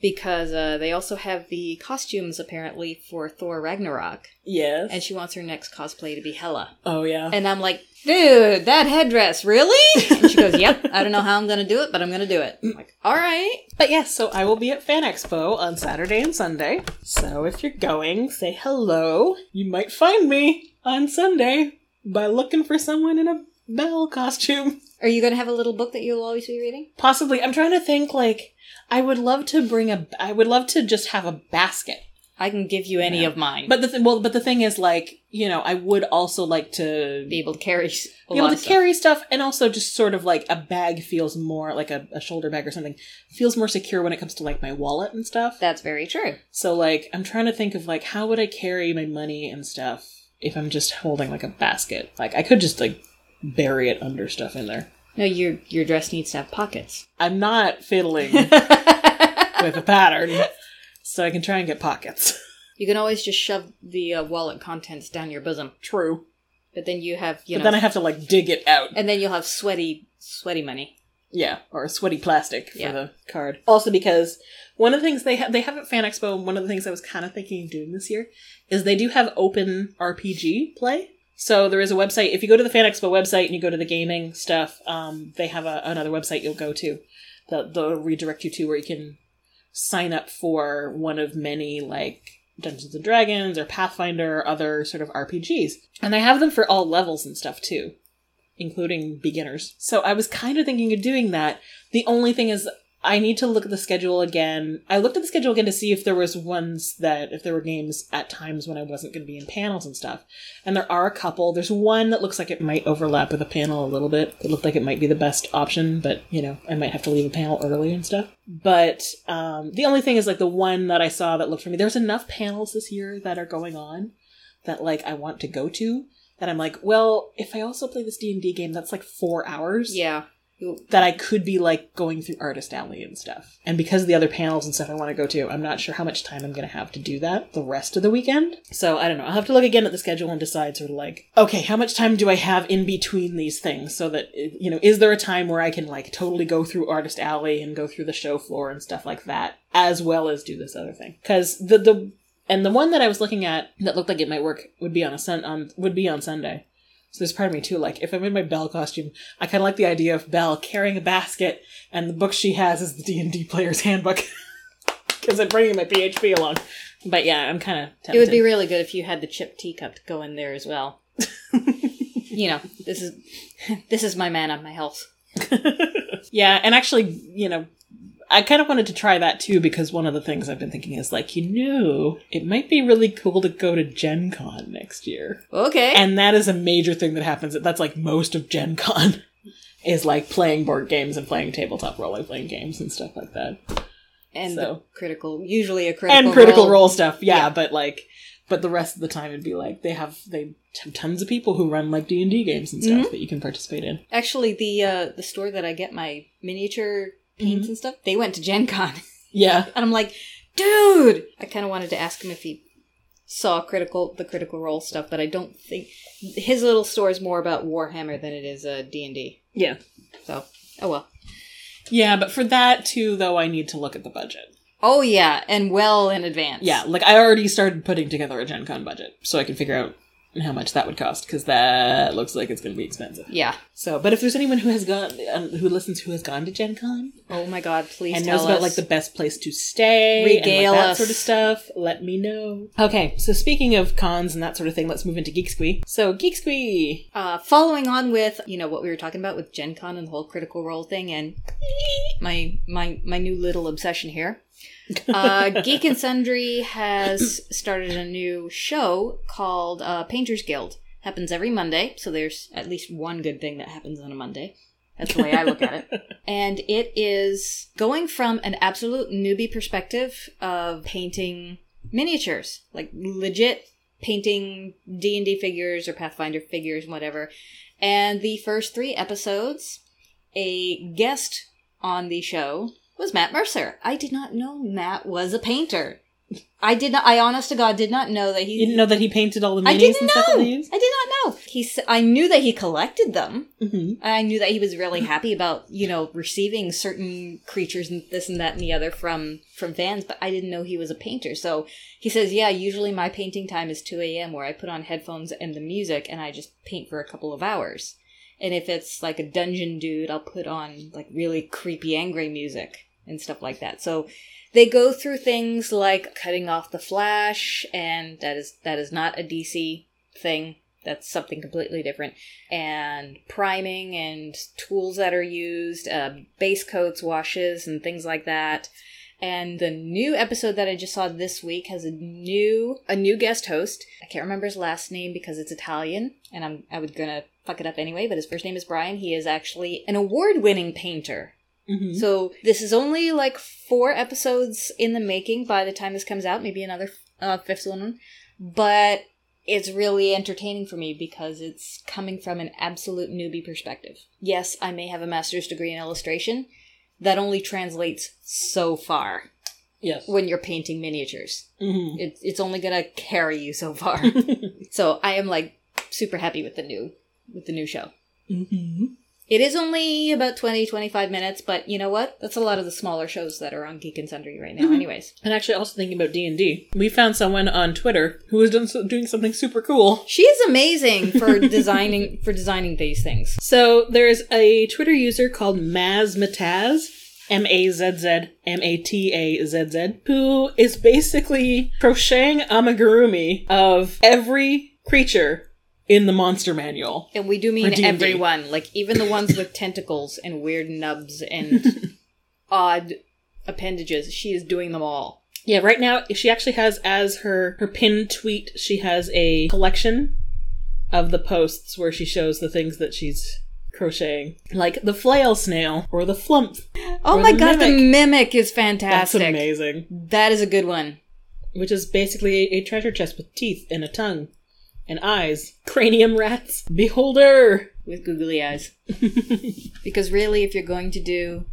because uh, they also have the costumes apparently for Thor Ragnarok, Yes. and she wants her next cosplay to be Hela. oh yeah. And I'm like, dude, that headdress, really? And she goes, <laughs> yep. I don't know how I'm gonna do it, but I'm gonna do it. I'm like, all right. But yes, so I will be at Fan Expo on Saturday and Sunday. So if you're going, say hello. You might find me on Sunday by looking for someone in a Belle costume. <laughs> Are you gonna have a little book that you'll always be reading? Possibly. I'm trying to think like I would love to bring a I would love to just have a basket. I can give you any Yeah. of mine, But the th- well, but the thing is like, you know, I would also like to be able to carry be able to stuff. carry stuff and also just sort of like a bag feels more like a, a shoulder bag or something feels more secure when it comes to like my wallet and stuff. That's very true. So like I'm trying to think of like how would I carry my money and stuff if I'm just holding like a basket. Like I could just like bury it under stuff in there. No, your your dress needs to have pockets. <laughs> I'm not fiddling <laughs> with a pattern, so I can try and get pockets. You can always just shove the uh, wallet contents down your bosom, True. but then you have you but know, then I have to like dig it out. and then you'll have sweaty sweaty money. Yeah, or sweaty plastic for Yeah. the card. Also, because one of the things they have they have at Fan Expo, one of the things I was kind of thinking of doing this year is they do have open RPG play. So there is a website. If you go to the Fan Expo website and you go to the gaming stuff, um, they have a, another website you'll go to that they'll redirect you to where you can sign up for one of many like Dungeons and Dragons or Pathfinder or other sort of RPGs. And they have them for all levels and stuff too including beginners. So I was kind of thinking of doing that. The only thing is I need to look at the schedule again. I looked at the schedule again to see if there was ones that if there were games at times when I wasn't going to be in panels and stuff. And there are a couple. There's one that looks like it might overlap with a panel a little bit. It looked like it might be the best option, but you know, I might have to leave a panel early and stuff. But um, the only thing is like the one that I saw that looked for me. There's enough panels this year that are going on that like I want to go to that I'm like, well, if I also play this D and D game, that's like four hours. Yeah. That I could be like going through Artist Alley and stuff. And because of the other panels and stuff I want to go to, I'm not sure how much time I'm going to have to do that the rest of the weekend. So I don't know. I'll have to look again at the schedule and decide sort of like, okay, how much time do I have in between these things so that, eh, you know, is there a time where I can like totally go through Artist Alley and go through the show floor and stuff like that, as well as do this other thing? Because the, the, and the one that I was looking at that looked like it might work would be on a sun on would be on Sunday. So there's part of me too, like if I'm in my Belle costume, I kind of like the idea of Belle carrying a basket, and the book she has is the D and D player's handbook, <laughs> because I'm bringing my PHB along. But yeah, I'm kind of. It would be really good if you had the chip teacup to go in there as well. <laughs> you know, this is <laughs> this is my man on my health. yeah, and actually, you know, I kind of wanted to try that too because one of the things I've been thinking is like, you know, it might be really cool to go to Gen Con next year. Okay. And that is a major thing that happens. That's like most of Gen Con <laughs> is like playing board games and playing tabletop role playing games and stuff like that. and so- the critical, usually a critical and critical role, role. stuff, yeah, Yeah. But like, but the rest of the time it'd be like they have they have tons of people who run like D and D games and stuff that you can participate in. Actually, the uh, the store that I get my miniature paints Mm-hmm. and stuff, they went to Gen Con. <laughs> Yeah, and I'm like, dude! I kind of wanted to ask him if he saw critical the critical role stuff, but I don't think his little store is more about Warhammer than it is uh, D&D. yeah, So, oh well. yeah. But for that too, though, I need to look at the budget. Oh yeah, and well in advance. Yeah, like I already started putting together a Gen Con budget, so I can figure out how much that would cost because that looks like it's going to be expensive. Yeah. So, but if there's anyone who has gone, um, who listens, who has gone to Gen Con Oh my god, please and knows about like the best place to stay, Regale and, like, that us. sort of stuff, let me know. Okay, so speaking of cons and that sort of thing, let's move into Geek Squee. So Geek Squee, Uh, following on with you know what we were talking about with Gen Con and the whole critical role thing and my my my new little obsession here. Uh, Geek and Sundry has started a new show called uh, Painters Guild. Happens every Monday, so there's at least one good thing that happens on a Monday. That's the way I look at it. <laughs> And it is going from an absolute newbie perspective of painting miniatures, like legit painting D&D figures or Pathfinder figures, whatever, And the first three episodes, a guest on the show was Matt Mercer. I did not know Matt was a painter. I did not. I, honest to God, did not know that he. You didn't know that he painted all the I minis didn't and stuff know. that they? I did not know. He. I knew that he collected them. Mm-hmm. I knew that he was really happy about you know receiving certain creatures and this and that and the other from from fans, but I didn't know he was a painter. So he says, yeah, usually my painting time is two a.m. where I put on headphones and the music and I just paint for a couple of hours. And if it's like a dungeon dude, I'll put on like really creepy, angry music and stuff like that. So they go through things like cutting off the flash, and that is that is not a DC thing. That's something completely different. And priming and tools that are used, uh, base coats, washes, and things like that. And the new episode that I just saw this week has a new a new guest host. I can't remember his last name because it's Italian, and I'm I was gonna fuck it up anyway. But his first name is Brian. He is actually an award winning painter. Mm-hmm. So this is only like four episodes in the making by the time this comes out, maybe another uh, fifth one. But it's really entertaining for me because it's coming from an absolute newbie perspective. Yes, I may have a master's degree in illustration. That only translates so far Yes. when you're painting miniatures. Mm-hmm. It, it's only gonna carry you so far. <laughs> so I am like super happy with the new with the new show. mm-hmm. It is only about 20, 25 minutes, but you know what? That's a lot of the smaller shows that are on Geek and Sundry right now, mm-hmm. anyways. And actually, also thinking about D and D, we found someone on Twitter who was done, doing something super cool. She is amazing for <laughs> designing for designing these things. So there's a Twitter user called Mazzmatazz, M A Z Z M A T A Z Z, who is basically crocheting amigurumi of every creature in the monster manual. And we do mean everyone, like even the ones with tentacles and weird nubs and <laughs> odd appendages. She is doing them all. Yeah, right now she actually has as her her pinned tweet, she has a collection of the posts where she shows the things that she's crocheting, like the flail snail or the flumph. Oh my the god, the mimic. is fantastic. That's amazing. That is a good one. Which is basically a treasure chest with teeth and a tongue and eyes, cranium rats. Beholder. With googly eyes. <laughs> because really, if you're going to do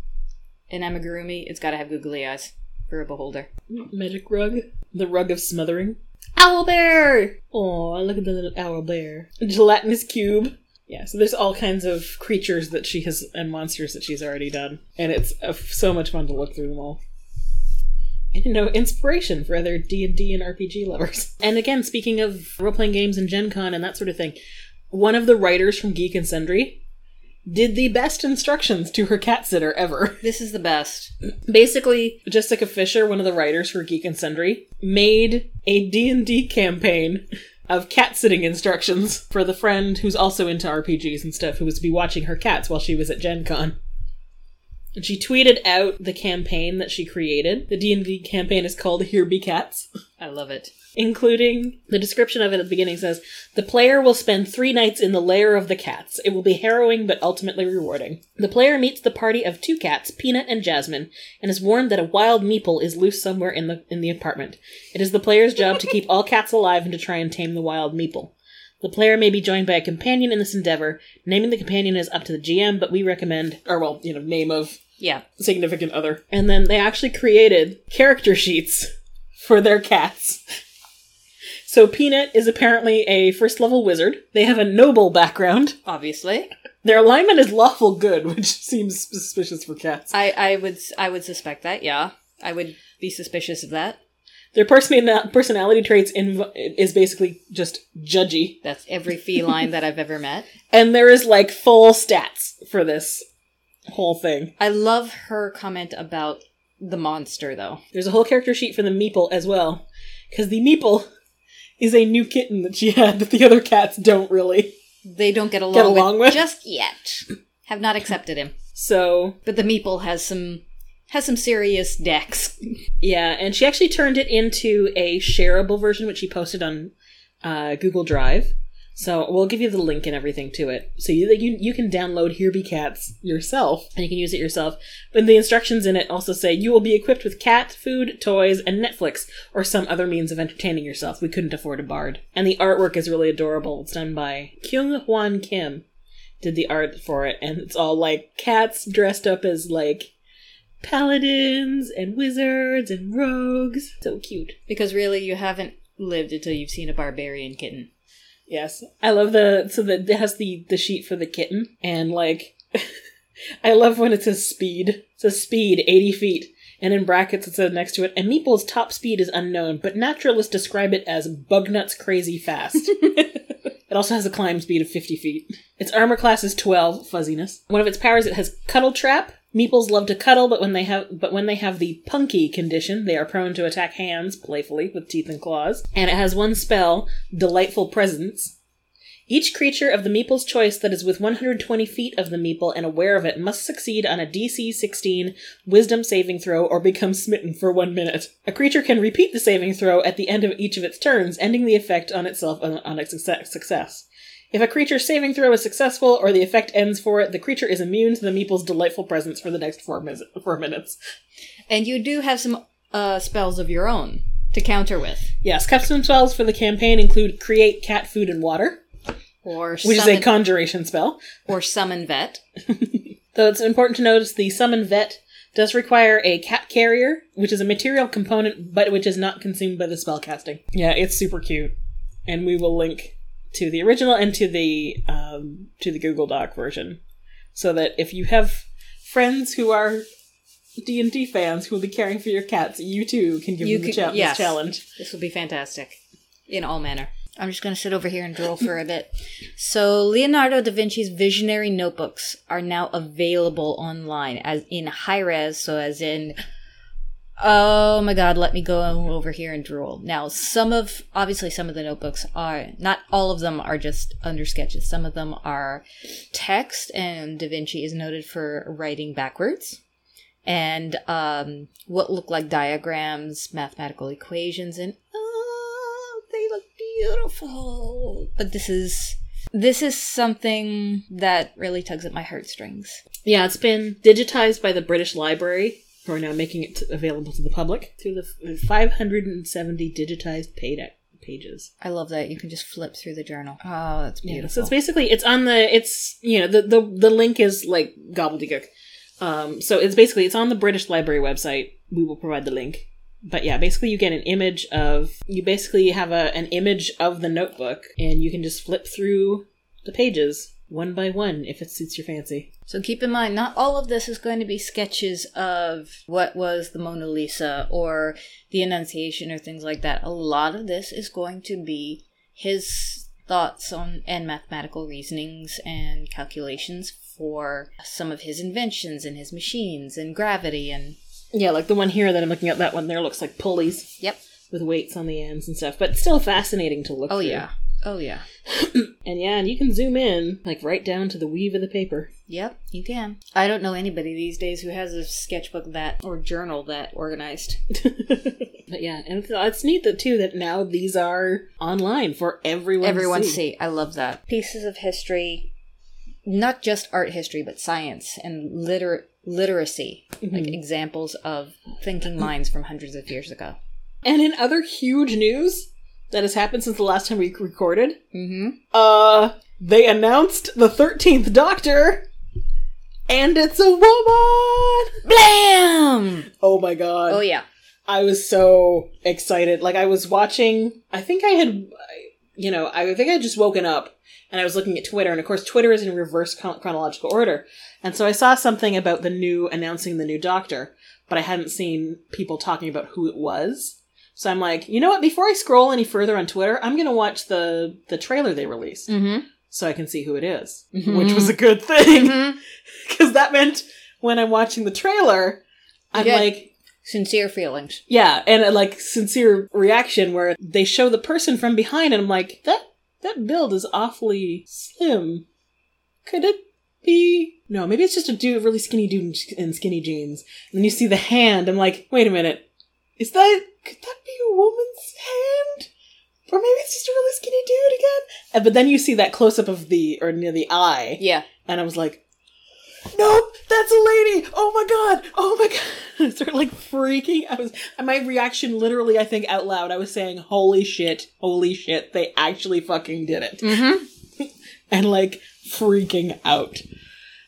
an amigurumi, it's gotta have googly eyes for a beholder. Magic rug. The rug of smothering. Owl bear! Oh, look at the little owl bear. A gelatinous cube. Yeah, so there's all kinds of creatures that she has and monsters that she's already done, and it's uh, so much fun to look through them all. <laughs> You know, inspiration for other D and D and RPG lovers. <laughs> And again, speaking of role playing games and Gen Con and that sort of thing, one of the writers from Geek and Sundry did the best instructions to her cat sitter ever. <laughs> This is the best. Basically, Jessica Fisher, one of the writers for Geek and Sundry, made a D&D campaign of cat sitting instructions for the friend who's also into RPGs and stuff who was to be watching her cats while she was at Gen Con. And she tweeted out the campaign that she created. The D&D campaign is called Here Be Cats. I love it. including the description of it at the beginning says the player will spend three nights in the lair of the cats. It will be harrowing but ultimately rewarding. The player meets the party of two cats peanut and jasmine and is warned that a wild meeple is loose somewhere in the in the apartment. It is the player's job to keep all cats alive and to try and tame the wild meeple. The player may be joined by a companion in this endeavor. Naming the companion is up to the gm but we recommend or well you know name of Yeah. significant other. And then they actually created character sheets for their cats. So Peanut is apparently a first level wizard. They have a noble background. Obviously. Their alignment is lawful good, <laughs> which seems suspicious for cats. I, I would I would suspect that, yeah. I would be suspicious of that. Their person- personality traits inv- is basically just judgy. That's every feline that I've ever met. And there is like full stats for this whole thing. I love her comment about the monster though. There's a whole character sheet for the Meeple as well. Because the Meeple is a new kitten that she had that the other cats don't really. They don't get along, Get along with? just yet. Have not accepted him. So, But the meeple has some has some serious decks. yeah, and she actually turned it into a shareable version, which she posted on uh, Google Drive. So we'll give you the link and everything to it, so you you, you can download Here Be Cats yourself, and you can use it yourself. But the instructions in it also say you will be equipped with cat food, toys, and Netflix or some other means of entertaining yourself. We couldn't afford a bard, and the artwork is really adorable. It's done by Kyung Hwan Kim, did the art for it, and it's all like cats dressed up as like paladins and wizards and rogues. So cute. Because really, you haven't lived until you've seen a barbarian kitten. Yes, I love the so that it has the the sheet for the kitten, and like <laughs> I love when it says speed. It says speed eighty feet, and in brackets it says next to it. And Meeple's top speed is unknown, but naturalists describe it as bugnuts crazy fast. <laughs> it also has a climb speed of fifty feet. Its armor class is twelve fuzziness. One of its powers it has cuddle trap. Meeples love to cuddle, but when they have but when they have the punky condition, they are prone to attack hands playfully with teeth and claws. And it has one spell, Delightful Presence. Each creature of the Meeple's choice that is within 120 feet of the Meeple and aware of it must succeed on a DC 16 Wisdom saving throw or become smitten for one minute. A creature can repeat the saving throw at the end of each of its turns, ending the effect on itself on, success- success. If a creature's saving throw is successful or the effect ends for it, the creature is immune to the Meeple's delightful presence for the next four, mis- four minutes. And you do have some uh, spells of your own to counter with. Yes, custom spells for the campaign include create cat food and water, Or which is a conjuration spell. or summon vet. <laughs> Though it's important to notice the summon vet does require a cat carrier, which is a material component but which is not consumed by the spell casting. Yeah, it's super cute. And we will link to the original and to the um, to the Google Doc version. So that if you have friends who are D and D fans who will be caring for your cats, you too can give You them the could- cha- this challenge. This would be fantastic in all manner. I'm just going to sit over here and drool for a bit. So, Leonardo da Vinci's visionary notebooks are now available online as in high res, so as in Oh my god, let me go over here and drool. Now, some of obviously some of the notebooks are not all of them are just under sketches. Some of them are text and Da Vinci is noted for writing backwards and um, what look like diagrams, mathematical equations, and oh, they look beautiful. But this is this is something that really tugs at my heartstrings. Yeah, it's been digitized by the British Library, who are now making it available to the public through the 570 digitized paid pages. I love that you can just flip through the journal. Oh, that's Yeah, beautiful. so it's basically it's on the it's you know the the the link is like gobbledygook. Um, so it's basically it's on the British Library website. We will provide the link. But yeah, basically you get an image of you basically have a an image of the notebook and you can just flip through the pages one by one if it suits your fancy. So keep in mind, not all of this is going to be sketches of what was the Mona Lisa or the Annunciation or things like that. A lot of this is going to be his thoughts on and mathematical reasonings and calculations for some of his inventions and his machines and gravity and Yeah, like the one here that I'm looking at, that one there looks like pulleys yep. with weights on the ends and stuff, but still fascinating to look Oh through. yeah. Oh yeah. <clears throat> And yeah, and you can zoom in, like right down to the weave of the paper. Yep, you can. I don't know anybody these days who has a sketchbook that or journal that organized. <laughs> but yeah, and it's, it's neat that too that now these are online for everyone. everyone to see. I love that. Pieces of history, not just art history, but science and liter- literacy, like mm-hmm. examples of thinking minds from hundreds of years ago. And in other huge news that has happened since the last time we recorded, Mm-hmm. uh, they announced the Thirteenth Doctor, and it's a woman. Blam! Oh my god! Oh yeah. I was so excited. Like I was watching. I think I had, you know, I think I had just woken up and I was looking at Twitter, and of course Twitter is in reverse chronological order, and so I saw something about the new announcing the new Doctor, but I hadn't seen people talking about who it was. So I'm like, you know what? Before I scroll any further on Twitter, I'm gonna watch the the trailer they released Mm-hmm. so I can see who it is, Mhm. which was a good thing Mm-hmm. <laughs> because that meant when I'm watching the trailer, I'm Yeah. like. Sincere feelings. Yeah, and a like sincere reaction where they show the person from behind, and I'm like, that that build is awfully slim. Could it be? No, maybe it's just a dude, really skinny dude in- in skinny jeans. And then you see the hand. I'm like, wait a minute, is that could that be a woman's hand? Or maybe it's just a really skinny dude again. And, but then you see that close up of the or near the eye, Yeah. and I was like, nope, that's a lady. Oh my god. Oh my god. <laughs> I started like freaking. I was my reaction literally, I think out loud, I was saying, Holy shit, holy shit, they actually fucking did it. Mm-hmm. <laughs> and like freaking out.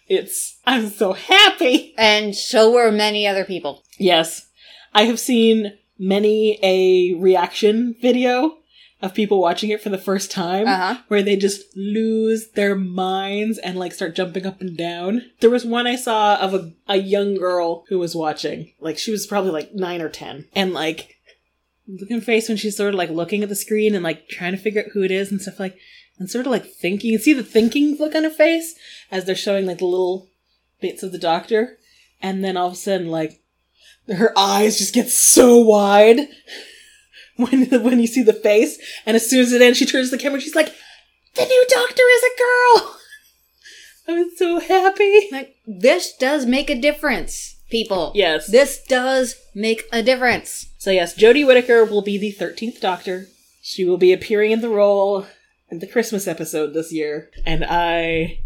It's, I'm so happy. And so were many other people. Yes. I have seen many a reaction video of people watching it for the first time Uh-huh. where they just lose their minds and like start jumping up and down. There was one I saw of a, a young girl who was watching. Like she was probably like nine or ten. And like looking face when she's sort of like looking at the screen and like trying to figure out who it is and stuff like and sort of like thinking. You see the thinking look on her face as they're showing like the little bits of the doctor. And then all of a sudden like her eyes just get so wide <laughs> when when you see the face, and as soon as it ends, she turns to the camera. She's like, "The new doctor is a girl." <laughs> I was so happy. Like, this does make a difference, people. Yes. This does make a difference. So yes, Jodie Whittaker will be the thirteenth Doctor. She will be appearing in the role in the Christmas episode this year, and I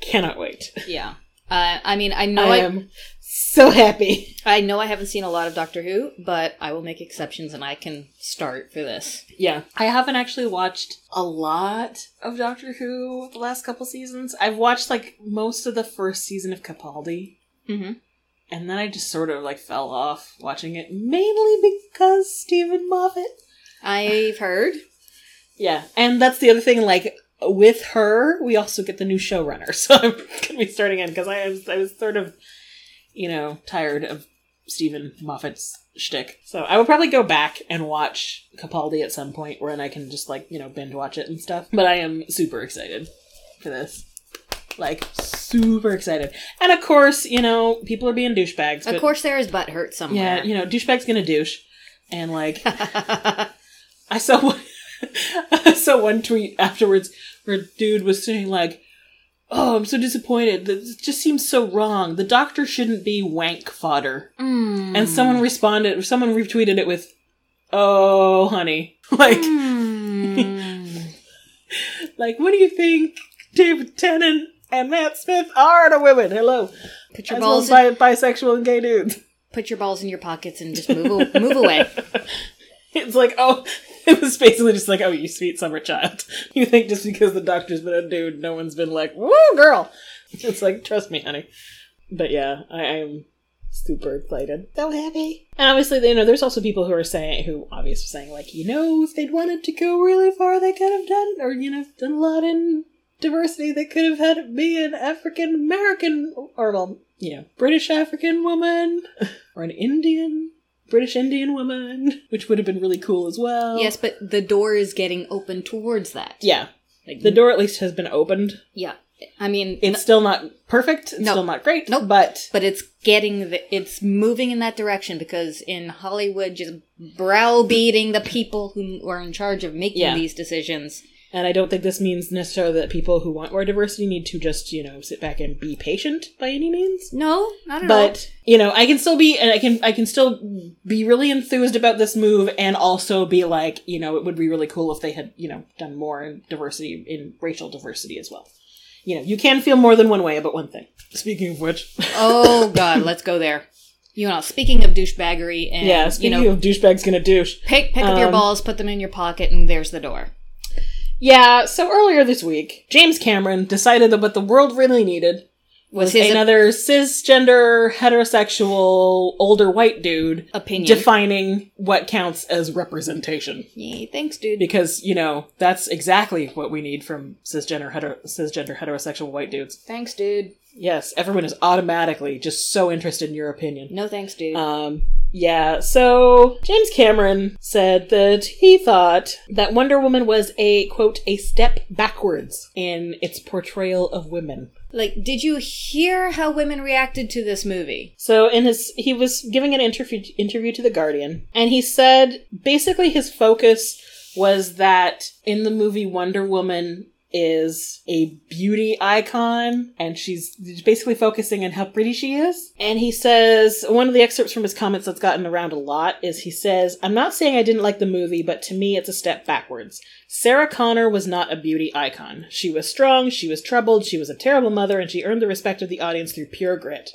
cannot wait. <laughs> Yeah. Uh, I mean, I know I I, am so happy. I know I haven't seen a lot of Doctor Who, but I will make exceptions and I can start for this. Yeah. I haven't actually watched a lot of Doctor Who the last couple seasons. I've watched like most of the first season of Capaldi. Mm-hmm. And then I just sort of like fell off watching it, mainly because Steven Moffat. I've heard. <laughs> Yeah, and that's the other thing. Like with her, we also get the new showrunner, <laughs> so I'm gonna be starting in because I was I was sort of, you know, tired of Steven Moffat's shtick. So I will probably go back and watch Capaldi at some point, when I can just like you know binge watch it and stuff. But I am super excited for this. Like super excited, and of course, you know, people are being douchebags. Of course, there is butt hurt somewhere. yeah, you know, douchebag's gonna douche, and like <laughs> I saw one, <laughs> Saw one tweet afterwards where a dude was saying like, "Oh, I'm so disappointed. This just seems so wrong. The doctor shouldn't be wank fodder." Mm. And someone responded, someone retweeted it with, "Oh, honey, <laughs> like, Mm. <laughs> like, what do you think, David Tennant?" And Matt Smith are the women. Hello. put your As well balls bi- bisexual and gay dudes. put your balls in your pockets and just move move away. It's like, oh, <laughs> it was basically just like, oh, you sweet summer child. <laughs> You think just because the doctor's been a dude, no one's been like, woo, girl. <laughs> It's like, trust me, honey. But yeah, I am super excited. So happy. And obviously, you know, there's also people who are saying, who obviously saying, like, you know, if they'd wanted to go really far, they could have done, or, you know, done a lot in diversity. They could have had be an African American, or, well, you know, British African woman, or an Indian. British Indian woman, which would have been really cool as well. yes, but the door is getting open towards that. Yeah. Like, The door at least has been opened. yeah. I mean, It's still not perfect. It's No. still not great. Nope. But but it's getting the, it's moving in that direction because in Hollywood, just browbeating the people who are in charge of making Yeah. these decisions. And I don't think this means necessarily that people who want more diversity need to just, you know, sit back and be patient by any means. No, not at all. But, you know, I can still be and I can I can still be really enthused about this move and also be like, you know, it would be really cool if they had, you know, done more in diversity in racial diversity as well. You know, you can feel more than one way about one thing. Speaking of which, oh <laughs> God, let's go there. You know, speaking of douchebaggery, and yeah, you speaking know, of douchebags gonna douche. pick pick up your um, balls, put them in your pocket, and there's the door. Yeah, so earlier this week, James Cameron decided that what the world really needed was, Was his another cisgender, heterosexual, older white dude opinion? defining what counts as representation. Yay, thanks, dude. Because, you know, that's exactly what we need from cisgender, hetero- cisgender heterosexual white dudes. Thanks, dude. Yes, everyone is automatically just so interested in your opinion. No thanks, dude. Um, yeah, so James Cameron said that he thought that Wonder Woman was a, quote, a step backwards in its portrayal of women. Like, did you hear how women reacted to this movie? So in his, he was giving an interview, interview to The Guardian, and he said basically his focus was that in the movie Wonder Woman is a beauty icon and she's basically focusing on how pretty she is. And he says, one of the excerpts from his comments that's gotten around a lot is he says, I'm not saying I didn't like the movie, but to me it's a step backwards. Sarah Connor was not a beauty icon. She was strong, she was troubled, she was a terrible mother, and she earned the respect of the audience through pure grit.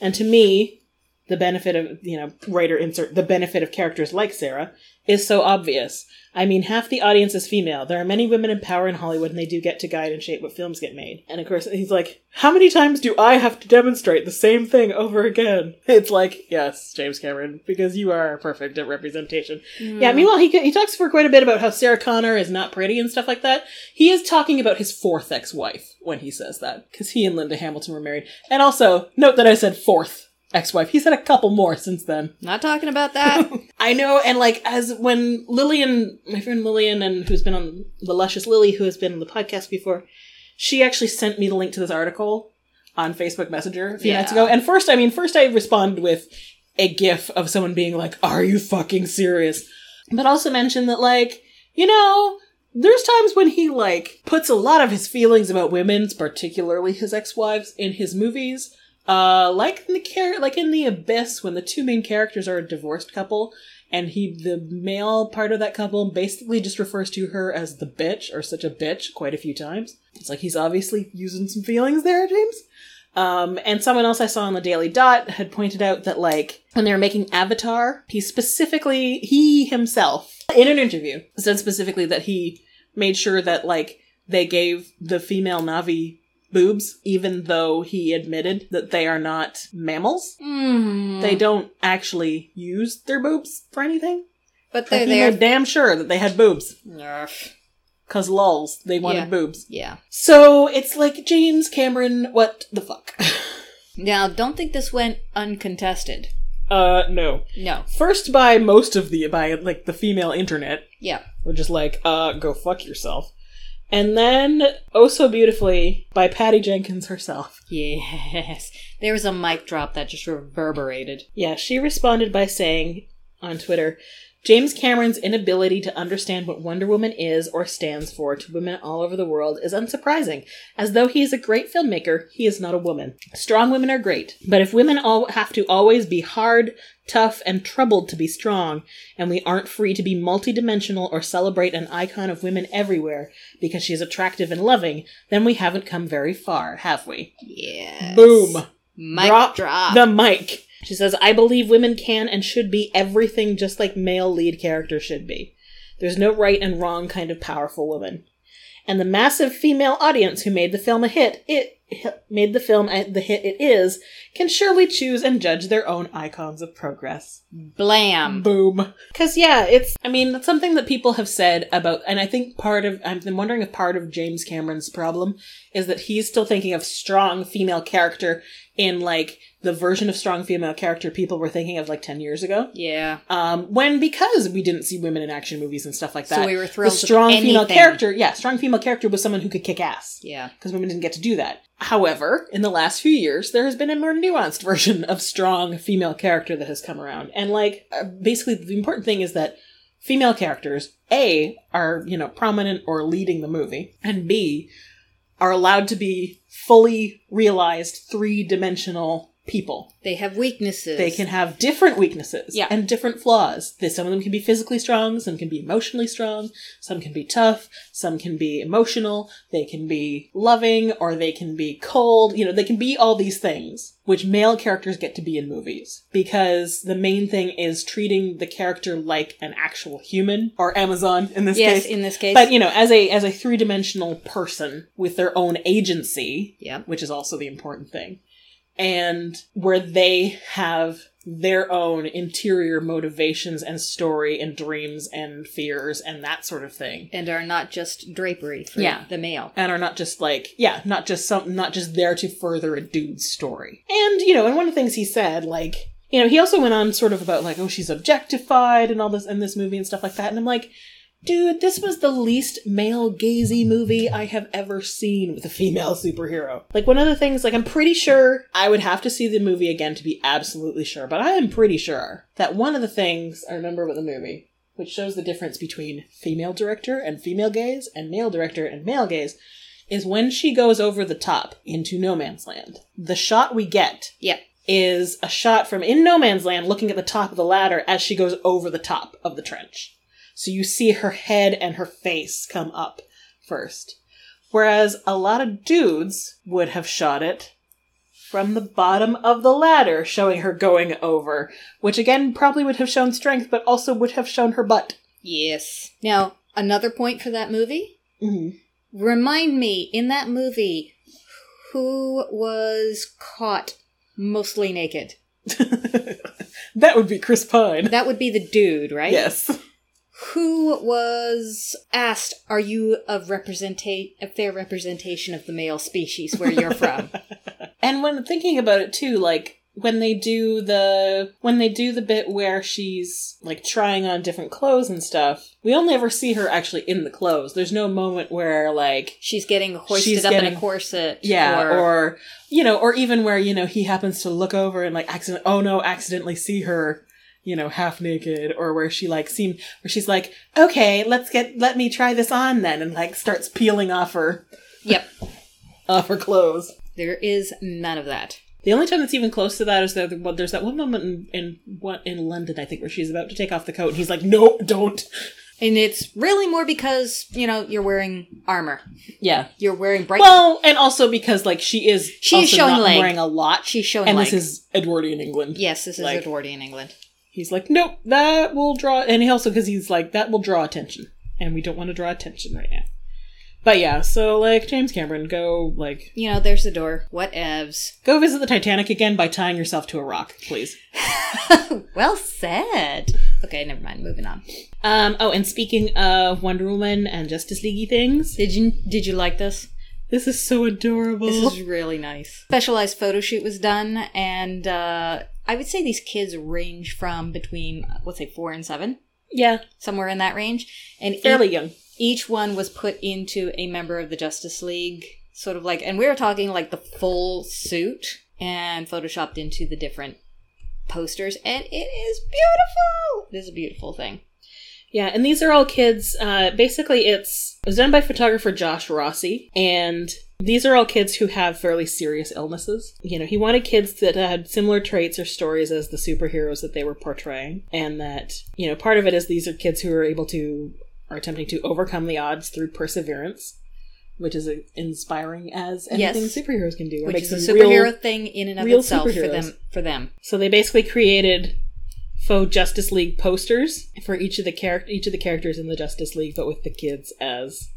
And to me, the benefit of, you know, writer insert, the benefit of characters like Sarah is so obvious. I mean, half the audience is female. There are many women in power in Hollywood and they do get to guide and shape what films get made. And of course, he's like, how many times do I have to demonstrate the same thing over again? <laughs> It's like, yes, James Cameron, because you are perfect at representation. Mm. Yeah, meanwhile, he, he talks for quite a bit about how Sarah Connor is not pretty and stuff like that. He is talking about his fourth ex-wife when he says that, because he and Linda Hamilton were married. And also, note that I said fourth ex-wife. He's had a couple more since then. Not talking about that. <laughs> I know, and like as when Lillian, my friend Lillian, and who's been on the Luscious Lily, who has been on the podcast before, she actually sent me the link to this article on Facebook Messenger a few nights ago. And first, I mean, first I responded with a GIF of someone being like, "Are you fucking serious?" But also mentioned that like, you know. There's times when he like puts a lot of his feelings about women, particularly his ex-wives, in his movies. Uh, like in the char- like in the abyss, when the two main characters are a divorced couple, and he, the male part of that couple, basically just refers to her as the bitch or such a bitch quite a few times. It's like he's obviously using some feelings there, James. Um, and someone else I saw on the Daily Dot had pointed out that like when they were making Avatar, he specifically he himself in an interview said specifically that he made sure that like they gave the female Na'vi boobs, even though he admitted that they are not mammals. Mm. They don't actually use their boobs for anything. but they're he there. damn sure that they had boobs. Nerf. Cause lulls, they wanted Yeah. boobs. Yeah. So it's like James Cameron, what the fuck? <laughs> Now, don't think this went uncontested. uh, no. No. First by most of the, by like the female internet, Yeah. were just like, uh, go fuck yourself. And then, oh so beautifully, by Patty Jenkins herself. Yes. There was a mic drop that just reverberated. Yeah, she responded by saying on Twitter, James Cameron's inability to understand what Wonder Woman is or stands for to women all over the world is unsurprising. As though he is a great filmmaker, he is not a woman. Strong women are great, but if women all have to always be hard, tough, and troubled to be strong, and we aren't free to be multidimensional or celebrate an icon of women everywhere because she is attractive and loving, then we haven't come very far, have we? Yes. Boom. Mic Drop drop. the mic. She says, I believe women can and should be everything just like male lead characters should be. There's no right and wrong kind of powerful woman. And the massive female audience who made the film a hit, it <laughs> made the film the hit it is, can surely choose and judge their own icons of progress. Blam. Boom. Because, yeah, it's, I mean, that's something that people have said about, and I think part of, I'm wondering if part of James Cameron's problem is that he's still thinking of strong female character in, like, the version of strong female character people were thinking of, like, 10 years ago. Yeah. Um, when, because we didn't see women in action movies and stuff like that. So we were the thrilled with strong female character, yeah, strong female character was someone who could kick ass Yeah. because women didn't get to do that. However, in the last few years, there has been a more nuanced <laughs> version of strong female character that has come around. And, like, uh, basically, the important thing is that female characters, A, are, you know, prominent or leading the movie, and B, are allowed to be fully realized three dimensional people. They have weaknesses. They can have different weaknesses Yeah. and different flaws. Some of them can be physically strong, some can be emotionally strong, some can be tough, some can be emotional, they can be loving, or they can be cold. You know, they can be all these things, which male characters get to be in movies. Because the main thing is treating the character like an actual human, or Amazon in this Yes, case. in this case. But you know, as a as a three dimensional person with their own agency, yeah. which is also the important thing, and where they have their own interior motivations and story and dreams and fears and that sort of thing. and are not just drapery for Yeah. the male. And are not just like, yeah, not just some, not just there to further a dude's story. And, you know, and one of the things he said, like, you know, he also went on sort of about like, oh, she's objectified and all this in this movie and stuff like that. And I'm like, dude, this was the least male gazy movie I have ever seen with a female superhero. Like one of the things, like I'm pretty sure I would have to see the movie again to be absolutely sure, but I am pretty sure that one of the things I remember with the movie, which shows the difference between female director and female gaze and male director and male gaze, is when she goes over the top into no man's land. The shot we get Yep. is a shot from in no man's land looking at the top of the ladder as she goes over the top of the trench. So you see her head and her face come up first. Whereas a lot of dudes would have shot it from the bottom of the ladder, showing her going over, which again probably would have shown strength, but also would have shown her butt. Yes. Now, another point for that movie. Mm-hmm. Remind me, in that movie, who was caught mostly naked? <laughs> that would be Chris Pine. That would be the dude, right? Yes. Who was asked, "Are you a representate a fair representation of the male species where you're from?" <laughs> And when thinking about it too, like when they do the when they do the bit where she's like trying on different clothes and stuff, we only ever see her actually in the clothes. There's no moment where like She's getting hoisted She's up in getting- a corset. yeah, or, or, you know, or even where you know he happens to look over and like accident oh no, accidentally see her, you know, half naked, or where she like seem where she's like, okay, let's get let me try this on then, and like starts peeling off her Yep. <laughs> off her clothes. There is none of that. The only time that's even close to that is that well, there's that one moment in in what in London, I think, where she's about to take off the coat, and he's like, "Nope, don't." And it's really more because, you know, you're wearing armor. Yeah. You're wearing bright Well, and also because like she is she's showing not leg. wearing a lot, She's showing and leg. this is Edwardian England. Yes, this is like- Edwardian England. He's like, "Nope, that will draw," and he also because he's like, "That will draw attention," and we don't want to draw attention right now. But yeah, so like James Cameron, go like You know, there's the door. What evs? go visit the Titanic again by tying yourself to a rock, please. <laughs> well said. Okay, never mind. Moving on. Um. Oh, and speaking of Wonder Woman and Justice Leaguey things, Did you did you like this? this is so adorable. This is really nice. Specialized photo shoot was done, and uh, I would say these kids range from between let's say four and seven, yeah, somewhere in that range, and fairly young. each one was put into a member of the Justice League, sort of like, and we were talking like the full suit and photoshopped into the different posters, and it is beautiful. It is a beautiful thing. Yeah, and these are all kids. Uh, basically, it's it was done by photographer Josh Rossi, and these are all kids who have fairly serious illnesses. You know, he wanted kids that had similar traits or stories as the superheroes that they were portraying, and that you know, part of it is these are kids who are able to are attempting to overcome the odds through perseverance, which is inspiring as anything Yes. superheroes can do. It Which makes is a superhero real- thing in and of itself for them. For them, So they basically created faux Justice League posters for each of the char- each of the characters in the Justice League, but with the kids as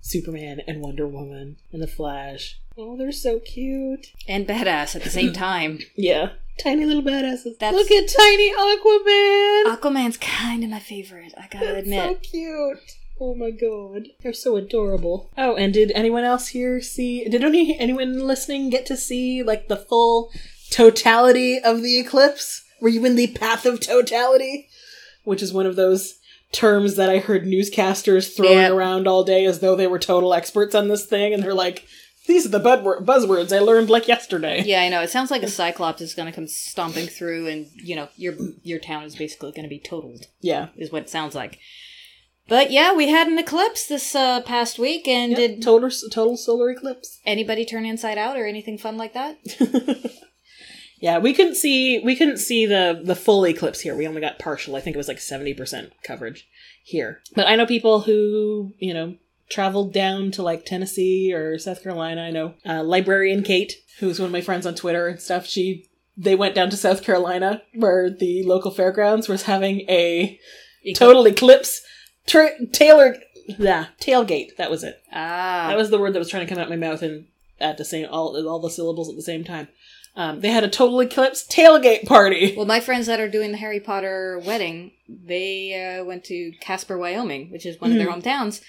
Superman and Wonder Woman and the Flash. Oh, they're so cute. and badass at the same <laughs> time. Yeah, tiny little badasses. That's- Look at tiny Aquaman. Aquaman's kind of my favorite. I gotta so admit. So cute. Oh my god, they're so adorable. Oh, and did anyone else here see? Did any anyone listening get to see like the full totality of the eclipse? Were you in the path of totality? Which is one of those terms that I heard newscasters throwing Yeah. around all day as though they were total experts on this thing, and they're like, "These are the buzzwords I learned like yesterday." Yeah, I know. It sounds like a cyclops is going to come stomping through, and you know your your town is basically going to be totaled. Yeah, Is what it sounds like. But yeah, we had an eclipse this uh, past week, and Yep, did total total solar eclipse. anybody turn inside out or anything fun like that? <laughs> Yeah, we couldn't see we couldn't see the the full eclipse here. We only got partial. I think it was like seventy percent coverage here. But I know people who you know traveled down to like Tennessee or South Carolina. I know uh, librarian Kate, who's one of my friends on Twitter and stuff. She they went down to South Carolina where the local fairgrounds was having a total eclipse tra- yeah tailgate. That was it. Ah, That was the word that was trying to come out my mouth and at the same all all the syllables at the same time. Um, they had a total eclipse tailgate party. well, my friends that are doing the Harry Potter wedding, they uh, went to Casper, Wyoming, which is one of their hometowns,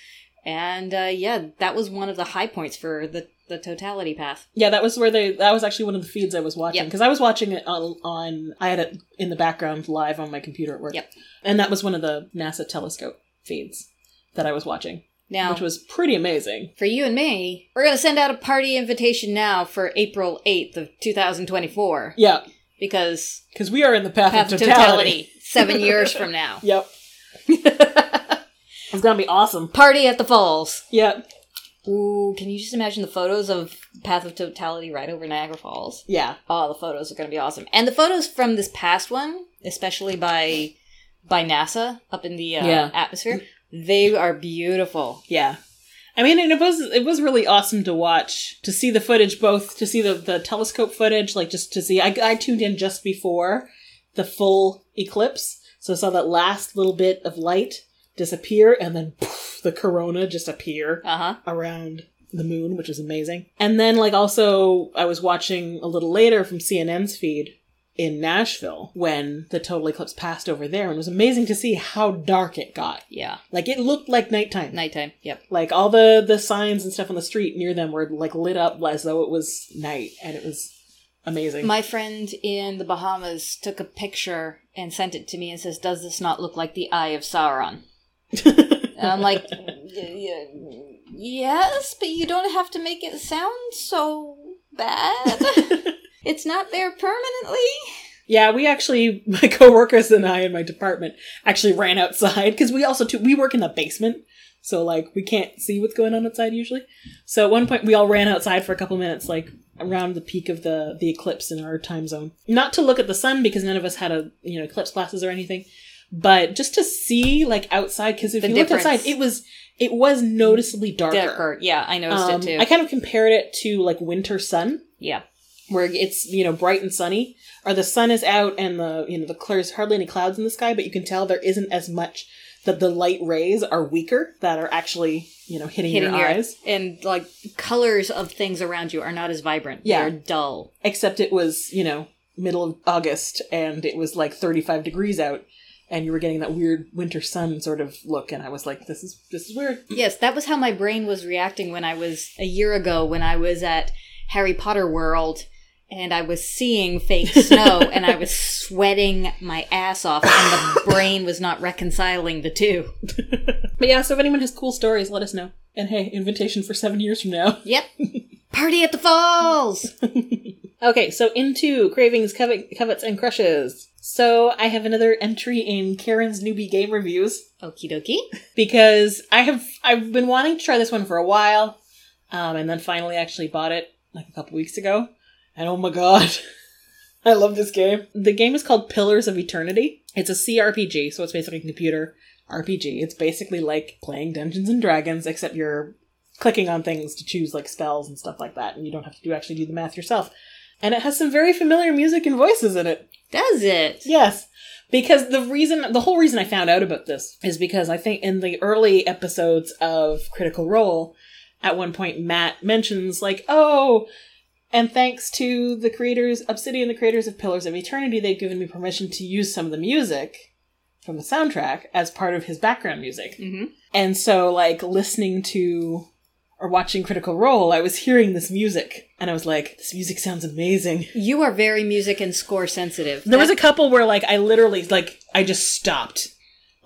and uh, yeah, that was one of the high points for the the totality path. Yeah, that was where they. That was actually one of the feeds I was watching Yep. because I was watching it on, on. I had it in the background live on my computer at work. Yep. and that was one of the NASA telescope feeds that I was watching, Now, which was pretty amazing. for you and me, we're going to send out a party invitation now for April 8th of 2024 Yeah, because because we are in the path, path of totality. totality 7 <laughs> years from now. Yep, <laughs> it's gonna be awesome. Party at the falls. Yep. Ooh, can you just imagine the photos of Path of Totality right over Niagara Falls? Yeah. Oh, the photos are going to be awesome. And the photos from this past one, especially by by NASA up in the uh, Yeah. atmosphere, they are beautiful. Yeah. I mean, and it was it was really awesome to watch to see the footage, both to see the the telescope footage, like just to see. I, I tuned in just before the full eclipse, so I saw that last little bit of light disappear, and then poof, the corona just appear Uh huh. around the moon, which is amazing. And then, like, also, I was watching a little later from CNN's feed in Nashville when the total eclipse passed over there, and it was amazing to see how dark it got. Yeah. Like, it looked like nighttime. Nighttime. Yep. Like all the the signs and stuff on the street near them were like lit up as though it was night, and it was amazing. My friend in the Bahamas took a picture and sent it to me and says, "Does this not look like the Eye of Sauron?" <laughs> And I'm like, "Y- y- "Yes, but you don't have to make it sound so bad. <laughs> it's not there permanently." yeah, we actually, <laughs> my coworkers and I in my department actually ran outside because we also too we work in the basement, so like we can't see what's going on outside usually. So at one point we all ran outside for a couple minutes, like around the peak of the the eclipse in our time zone, not to look at the sun because none of us had a you know eclipse glasses or anything, but just to see like outside because if The you looked outside, it was it was noticeably darker. Darker. Yeah, I noticed Um, it too. I kind of compared it to like winter sun, yeah. Where it's you know bright and sunny, or the sun is out and the you know the there's hardly any clouds in the sky, but you can tell there isn't as much that the light rays are weaker that are actually you know hitting, Hitting your, your eyes. and like colors of things around you are not as vibrant. Yeah. They're dull. Except it was you know middle of August and it was like 35 degrees out. And you were getting that weird winter sun sort of look, and I was like, "This is this is weird." Yes, that was how my brain was reacting when I was a year ago when I was at Harry Potter World and I was seeing fake snow <laughs> and I was sweating my ass off and the <laughs> brain was not reconciling the two. <laughs> But yeah, so if anyone has cool stories, let us know. And hey, invitation for seven years from now. Yep. Party at the falls. Okay, so into cravings, covet, covets, and crushes. So I have another entry in Karen's newbie game reviews Okie dokie. because I have I've been wanting to try this one for a while, um, and then finally actually bought it like a couple weeks ago, and oh my god, <laughs> I love this game. The game is called Pillars of Eternity. It's a CRPG, so it's basically a computer RPG. It's basically like playing Dungeons and Dragons, except you're clicking on things to choose like spells and stuff like that, and you don't have to do actually do the math yourself. And it has some very familiar music and voices in it. Does it? Yes. Because the reason, the whole reason I found out about this is because I think in the early episodes of Critical Role, at one point Matt mentions, like, oh, and thanks to the creators, Obsidian, the creators of Pillars of Eternity, they've given me permission to use some of the music from the soundtrack as part of his background music. Mm-hmm. And so, like, listening to or watching Critical Role, I was hearing this music, and I was like, this music sounds amazing. You are very music and score sensitive. There was a couple where like I literally like I just stopped,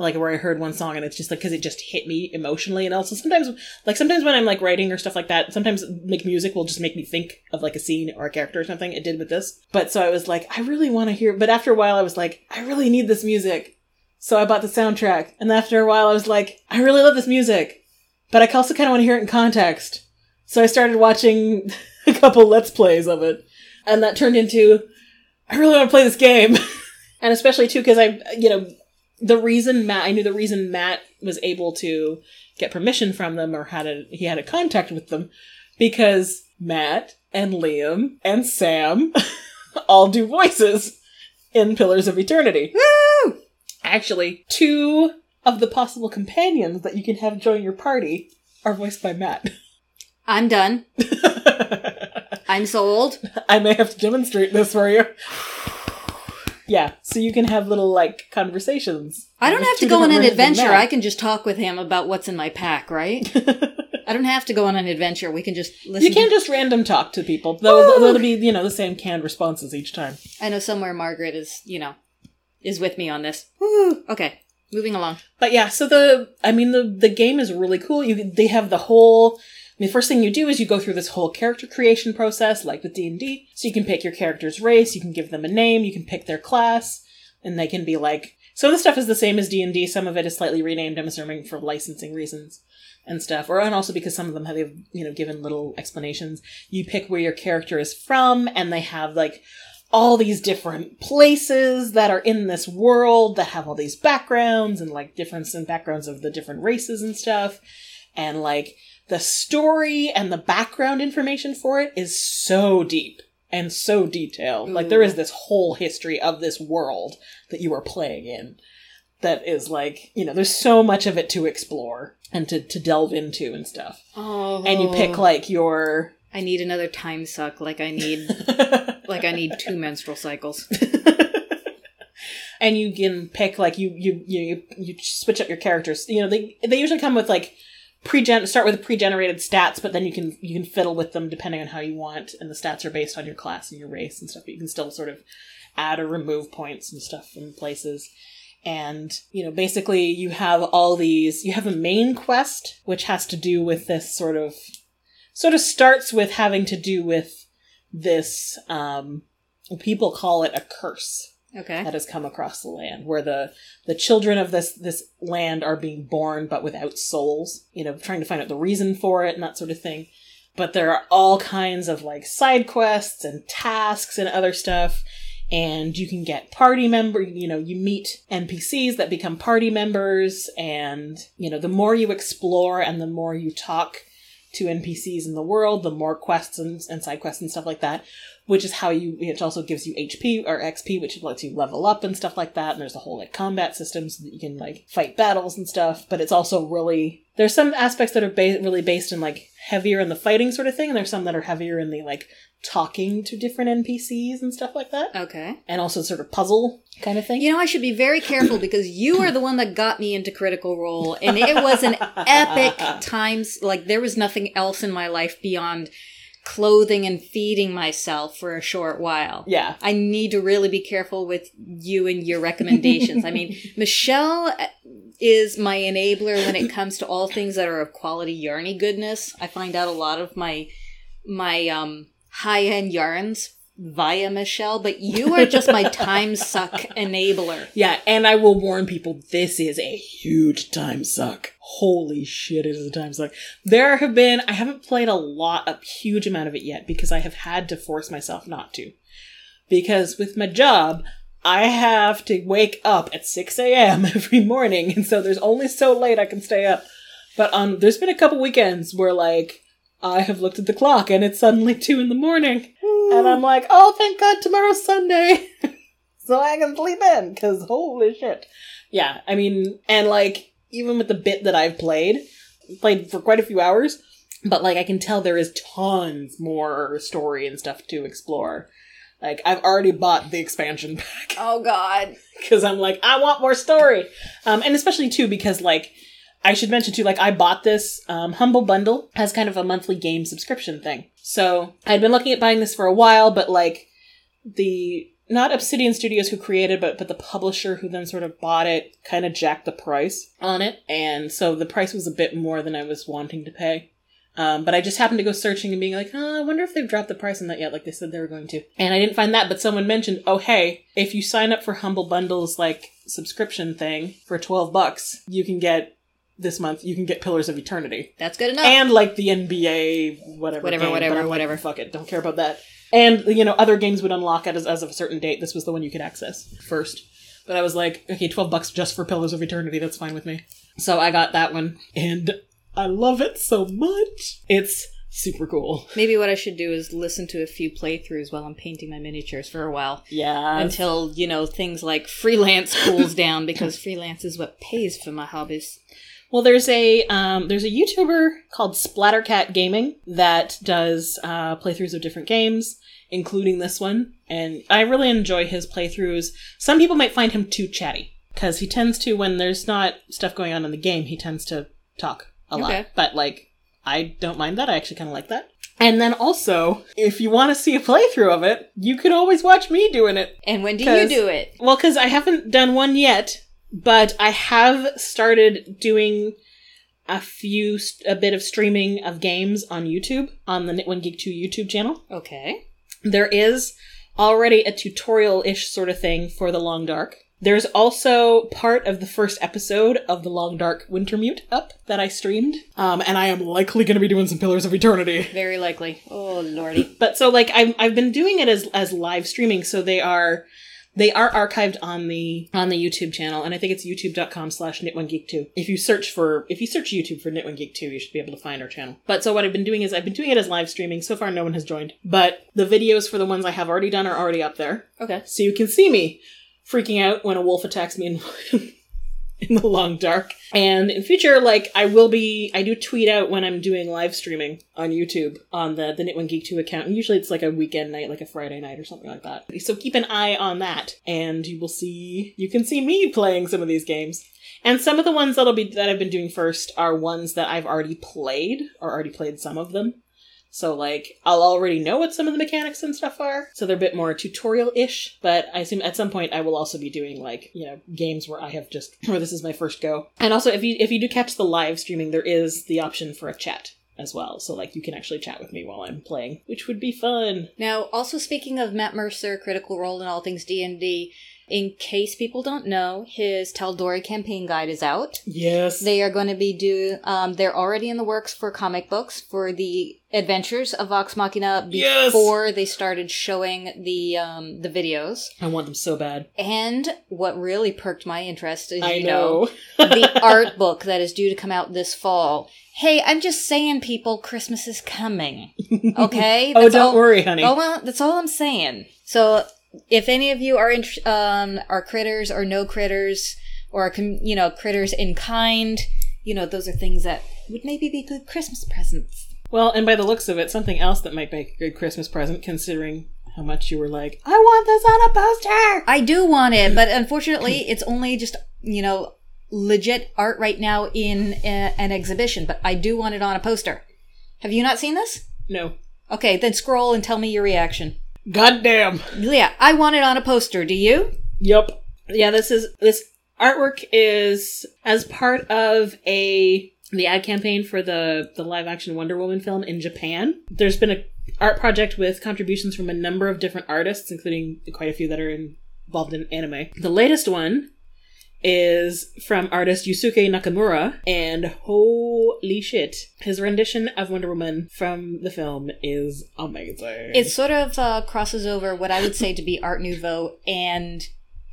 like where I heard one song and it's just like because it just hit me emotionally, and also sometimes like sometimes when I'm like writing or stuff like that, sometimes like music will just make me think of like a scene or a character or something. It did with this, but so I was like I really want to hear, but after a while I was like I really need this music, so I bought the soundtrack, and after a while I was like I really love this music, but I also kind of want to hear it in context, so I started watching <laughs> a couple let's plays of it, and that turned into I really want to play this game. <laughs> and especially too because I, you know, the reason Matt, I knew the reason Matt was able to get permission from them or had a he had a contact with them because Matt and Liam and Sam <laughs> all do voices in Pillars of Eternity. Woo! Actually, two of the possible companions that you can have join your party are voiced by Matt. I'm done. <laughs> I'm sold. I may have to demonstrate this for you. Yeah, so you can have little like conversations. I don't have to go on an adventure. I can just talk with him about what's in my pack, right? <laughs> I don't have to go on an adventure. We can just listen. You can't to- just random talk to people. Though Woo! that'll be you know the same canned responses each time. I know somewhere Margaret is, you know, is with me on this. Woo! Okay, moving along. But yeah, so the I mean the the game is really cool. You they have the whole. The first thing you do is you go through this whole character creation process, like with D and D. So you can pick your character's race, you can give them a name, you can pick their class, and they can be like. So the stuff is the same as D and D. Some of it is slightly renamed. I'm assuming for licensing reasons and stuff, or and also because some of them have you know given little explanations. You pick where your character is from, and they have like all these different places that are in this world that have all these backgrounds and like difference in backgrounds of the different races and stuff. And like the story and the background information for it is so deep and so detailed. Like there is this whole history of this world that you are playing in that is like, you know, there's so much of it to explore and to, to delve into and stuff. Oh. And you pick oh. like your I need another time suck. Like I need, <laughs> like I need two menstrual cycles. and you can pick like you you you you switch up your characters. You know, they they usually come with like pre-gen start with pre-generated stats, but then you can you can fiddle with them depending on how you want, and the stats are based on your class and your race and stuff. But you can still sort of add or remove points and stuff from places. And you know, basically, you have all these. You have a main quest which has to do with this sort of sort of starts with having to do with this. Um, people call it a curse Okay. that has come across the land where the the children of this this land are being born but without souls you know trying to find out the reason for it and that sort of thing but there are all kinds of like side quests and tasks and other stuff and you can get party member you know you meet npcs that become party members and you know the more you explore and the more you talk to npcs in the world the more quests and, and side quests and stuff like that which is how you which also gives you hp or xp which lets you level up and stuff like that. And there's a whole like combat system so that you can like fight battles and stuff. But it's also really there's some aspects that are ba- really based in like heavier in the fighting sort of thing. And there's some that are heavier in the like talking to different npcs and stuff like that. Okay. and also sort of puzzle kind of thing. You know, I should be very careful because you are the one that got me into Critical Role, and it was an epic <laughs> times. Like there was nothing else in my life beyond clothing and feeding myself for a short while. yeah I need to really be careful with you and your recommendations. I mean, <laughs> Michelle is my enabler when it comes to all things that are of quality yarny goodness. I find out a lot of my my um high-end yarns via Michelle, but you are just my <laughs> time suck enabler. Yeah, and I will warn people this is a huge time suck. Holy shit, it is a time suck. There have been, I haven't played a lot, a huge amount of it yet because I have had to force myself not to. Because with my job, I have to wake up at 6 a.m. <laughs> every morning, and so there's only so late I can stay up. But um, there's been a couple weekends where, like, I have looked at the clock and it's suddenly 2 in the morning. And I'm like, oh, thank God tomorrow's Sunday. <laughs> so I can sleep in, because holy shit. Yeah, I mean, and like, even with the bit that I've played, played for quite a few hours, but like, I can tell there is tons more story and stuff to explore. Like, I've already bought the expansion pack Oh God. <laughs> because I'm like, I want more story. Um, and especially too because like, I should mention too, like I bought this um, Humble Bundle as kind of a monthly game subscription thing. So I'd been looking at buying this for a while, but like the not Obsidian Studios who created, but but the publisher who then sort of bought it kind of jacked the price on it, and so the price was a bit more than I was wanting to pay. Um, but I just happened to go searching and being like, oh, I wonder if they've dropped the price on that yet, like they said they were going to. And I didn't find that, but someone mentioned, oh, hey, if you sign up for Humble Bundle's like subscription thing for 12 bucks, you can get this month, you can get Pillars of Eternity. That's good enough. And like the NBA, whatever. Whatever, game, whatever, like, whatever. fuck it, don't care about that. And, you know, other games would unlock it as, as of a certain date. This was the one you could access first. But I was like, okay, 12 bucks just for Pillars of Eternity, that's fine with me. So I got that one. And I love it so much. It's super cool. Maybe what I should do is listen to a few playthroughs while I'm painting my miniatures for a while. Yeah. Until, you know, things like freelance cools down because <laughs> freelance is what pays for my hobbies. Well, there's a um, there's a YouTuber called Splattercat Gaming that does uh, playthroughs of different games, including this one, and I really enjoy his playthroughs. Some people might find him too chatty because he tends to, when there's not stuff going on in the game, he tends to talk a lot. But like, I don't mind that. I actually kind of like that. And then also, if you want to see a playthrough of it, you can always watch me doing it. And when do you do it? Well, because I haven't done one yet, but I have started doing a few, st- a bit of streaming of games on YouTube on the Knit1 Geek 2 YouTube channel. Okay. There is already a tutorial ish sort of thing for The Long Dark. There's also part of the first episode of The Long Dark Wintermute up that I streamed. Um, and I am likely going to be doing some Pillars of Eternity. Very likely. Oh, lordy. But so like I've I've been doing it as as live streaming, so they are They are archived on the on the YouTube channel, and I think it's youtube.com slash knit1geek2. If you search for if you search YouTube for knit1geek2, you should be able to find our channel. But so what I've been doing is I've been doing it as live streaming. So far no one has joined. But the videos for the ones I have already done are already up there. Okay. So you can see me freaking out when a wolf attacks me in <laughs> <laughs> in the long dark. And in future, like I will be, I do tweet out when I'm doing live streaming on YouTube on the the Knit One Geek Too account. And usually it's like a weekend night, like a Friday night or something like that. So keep an eye on that, and you will see, you can see me playing some of these games. And some of the ones that'll be that I've been doing first are ones that I've already played or already played some of them. So like I'll already know what some of the mechanics and stuff are. So they're a bit more tutorial-ish, but I assume at some point I will also be doing like, you know, games where I have just <laughs> where this is my first go. And also if you if you do catch the live streaming, there is the option for a chat as well. So like you can actually chat with me while I'm playing, which would be fun. Now, also speaking of Matt Mercer, Critical Role and all things D&D, in case people don't know, his Tal'Dorei campaign guide is out. Yes. They are going to be do. Um, they're already in the works for comic books for the adventures of Vox Machina Yes! before they started showing the um, the videos. I want them so bad. And what really perked my interest is I you know. the <laughs> art book that is due to come out this fall. Hey, I'm just saying, people, Christmas is coming. <laughs> Okay. oh, don't all- worry, honey. Oh well, that's all I'm saying. So, if any of you are int- um are critters or no critters or you know critters in kind, you know those are things that would maybe be good Christmas presents. Well, and by the looks of it, something else that might make a good Christmas present, considering how much you were like, I want this on a poster. I do want it, but unfortunately, it's only just you know legit art right now in a- an exhibition. But I do want it on a poster. Have you not seen this? No. Okay, then scroll and tell me your reaction. Goddamn. Yeah, I want it on a poster. Do you? Yep. Yeah, this is this artwork is as part of a the ad campaign for the the live action Wonder Woman film in Japan. There's been a art project with contributions from a number of different artists, including quite a few that are involved in anime. The latest one is from artist Yusuke Nakamura, and holy shit, his rendition of Wonder Woman from the film is amazing. It sort of uh, crosses over what I would say to be Art Nouveau and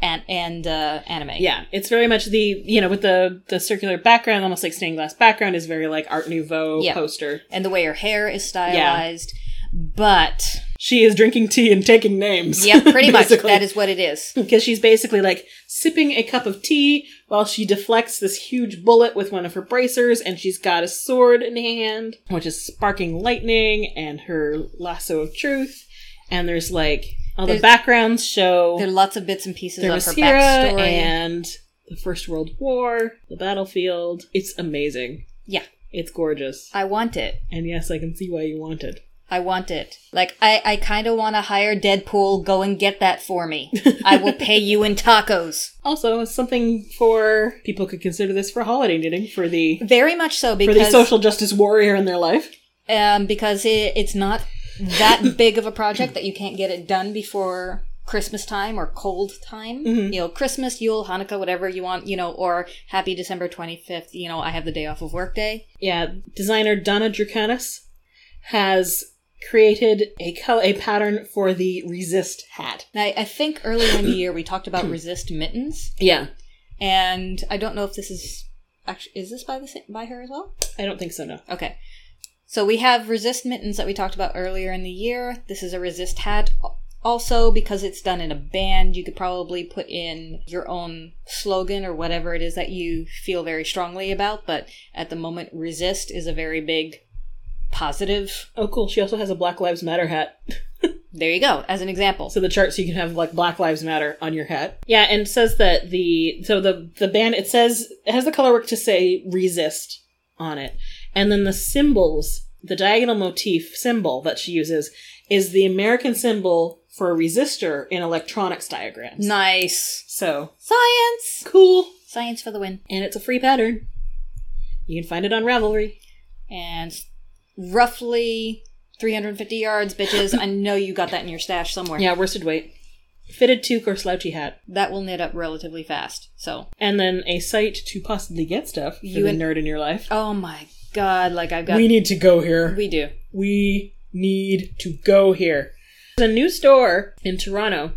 and and uh, anime. Yeah, it's very much the you know with the the circular background, almost like stained glass background, is very like Art Nouveau Yeah. poster. and the way her hair is stylized. But She is drinking tea and taking names. yeah, <laughs> pretty much that is what it is. because she's basically like sipping a cup of tea while she deflects this huge bullet with one of her bracers, and she's got a sword in hand, which is sparking lightning, and her lasso of truth. And there's like all the backgrounds show There are lots of bits and pieces of her backstory. and the First World War, the battlefield. It's amazing. Yeah. It's gorgeous. I want it. And yes, I can see why you want it. I want it. Like I, I kind of want to hire Deadpool. Go and get that for me. I will pay you in tacos. <laughs> Also, something for people could consider this for holiday knitting for the Very much so for because the social justice warrior in their life. um, because it, it's not that <laughs> big of a project that you can't get it done before Christmas time or cold time. Mm-hmm. You know, Christmas, Yule, Hanukkah, whatever you want, you know, or Happy December 25th, you know, I have the day off of work day. Yeah, designer Donna Druchunas has created a co- a pattern for the resist hat. Now, I think earlier in the year we talked about <clears throat> resist mittens, Yeah, and I don't know if this is actually is this by the sa- by her as well. I don't think so. No. Okay. So we have resist mittens that we talked about earlier in the year. This is a resist hat. Also, because it's done in a band, you could probably put in your own slogan or whatever it is that you feel very strongly about. But at the moment, resist is a very big positive. Oh, cool. She also has a Black Lives Matter hat. <laughs> There you go, as an example. So the chart, so you can have like Black Lives Matter on your hat. Yeah, and says that the so the the band it says it has the color work to say resist on it, and then the symbols, the diagonal motif symbol that she uses is the American symbol for a resistor in electronics diagrams. Nice. So Science! cool, Science for the win. and it's a free pattern. You can find it on Ravelry. And roughly 350 yards, bitches. I know you got that in your stash somewhere. Yeah, worsted weight, fitted toque or slouchy hat, That will knit up relatively fast. So, and then a site to possibly get stuff for You the and- nerd in your life. oh my god, like I've got. we need to go here. we do. We need to go here. There's a new store in Toronto,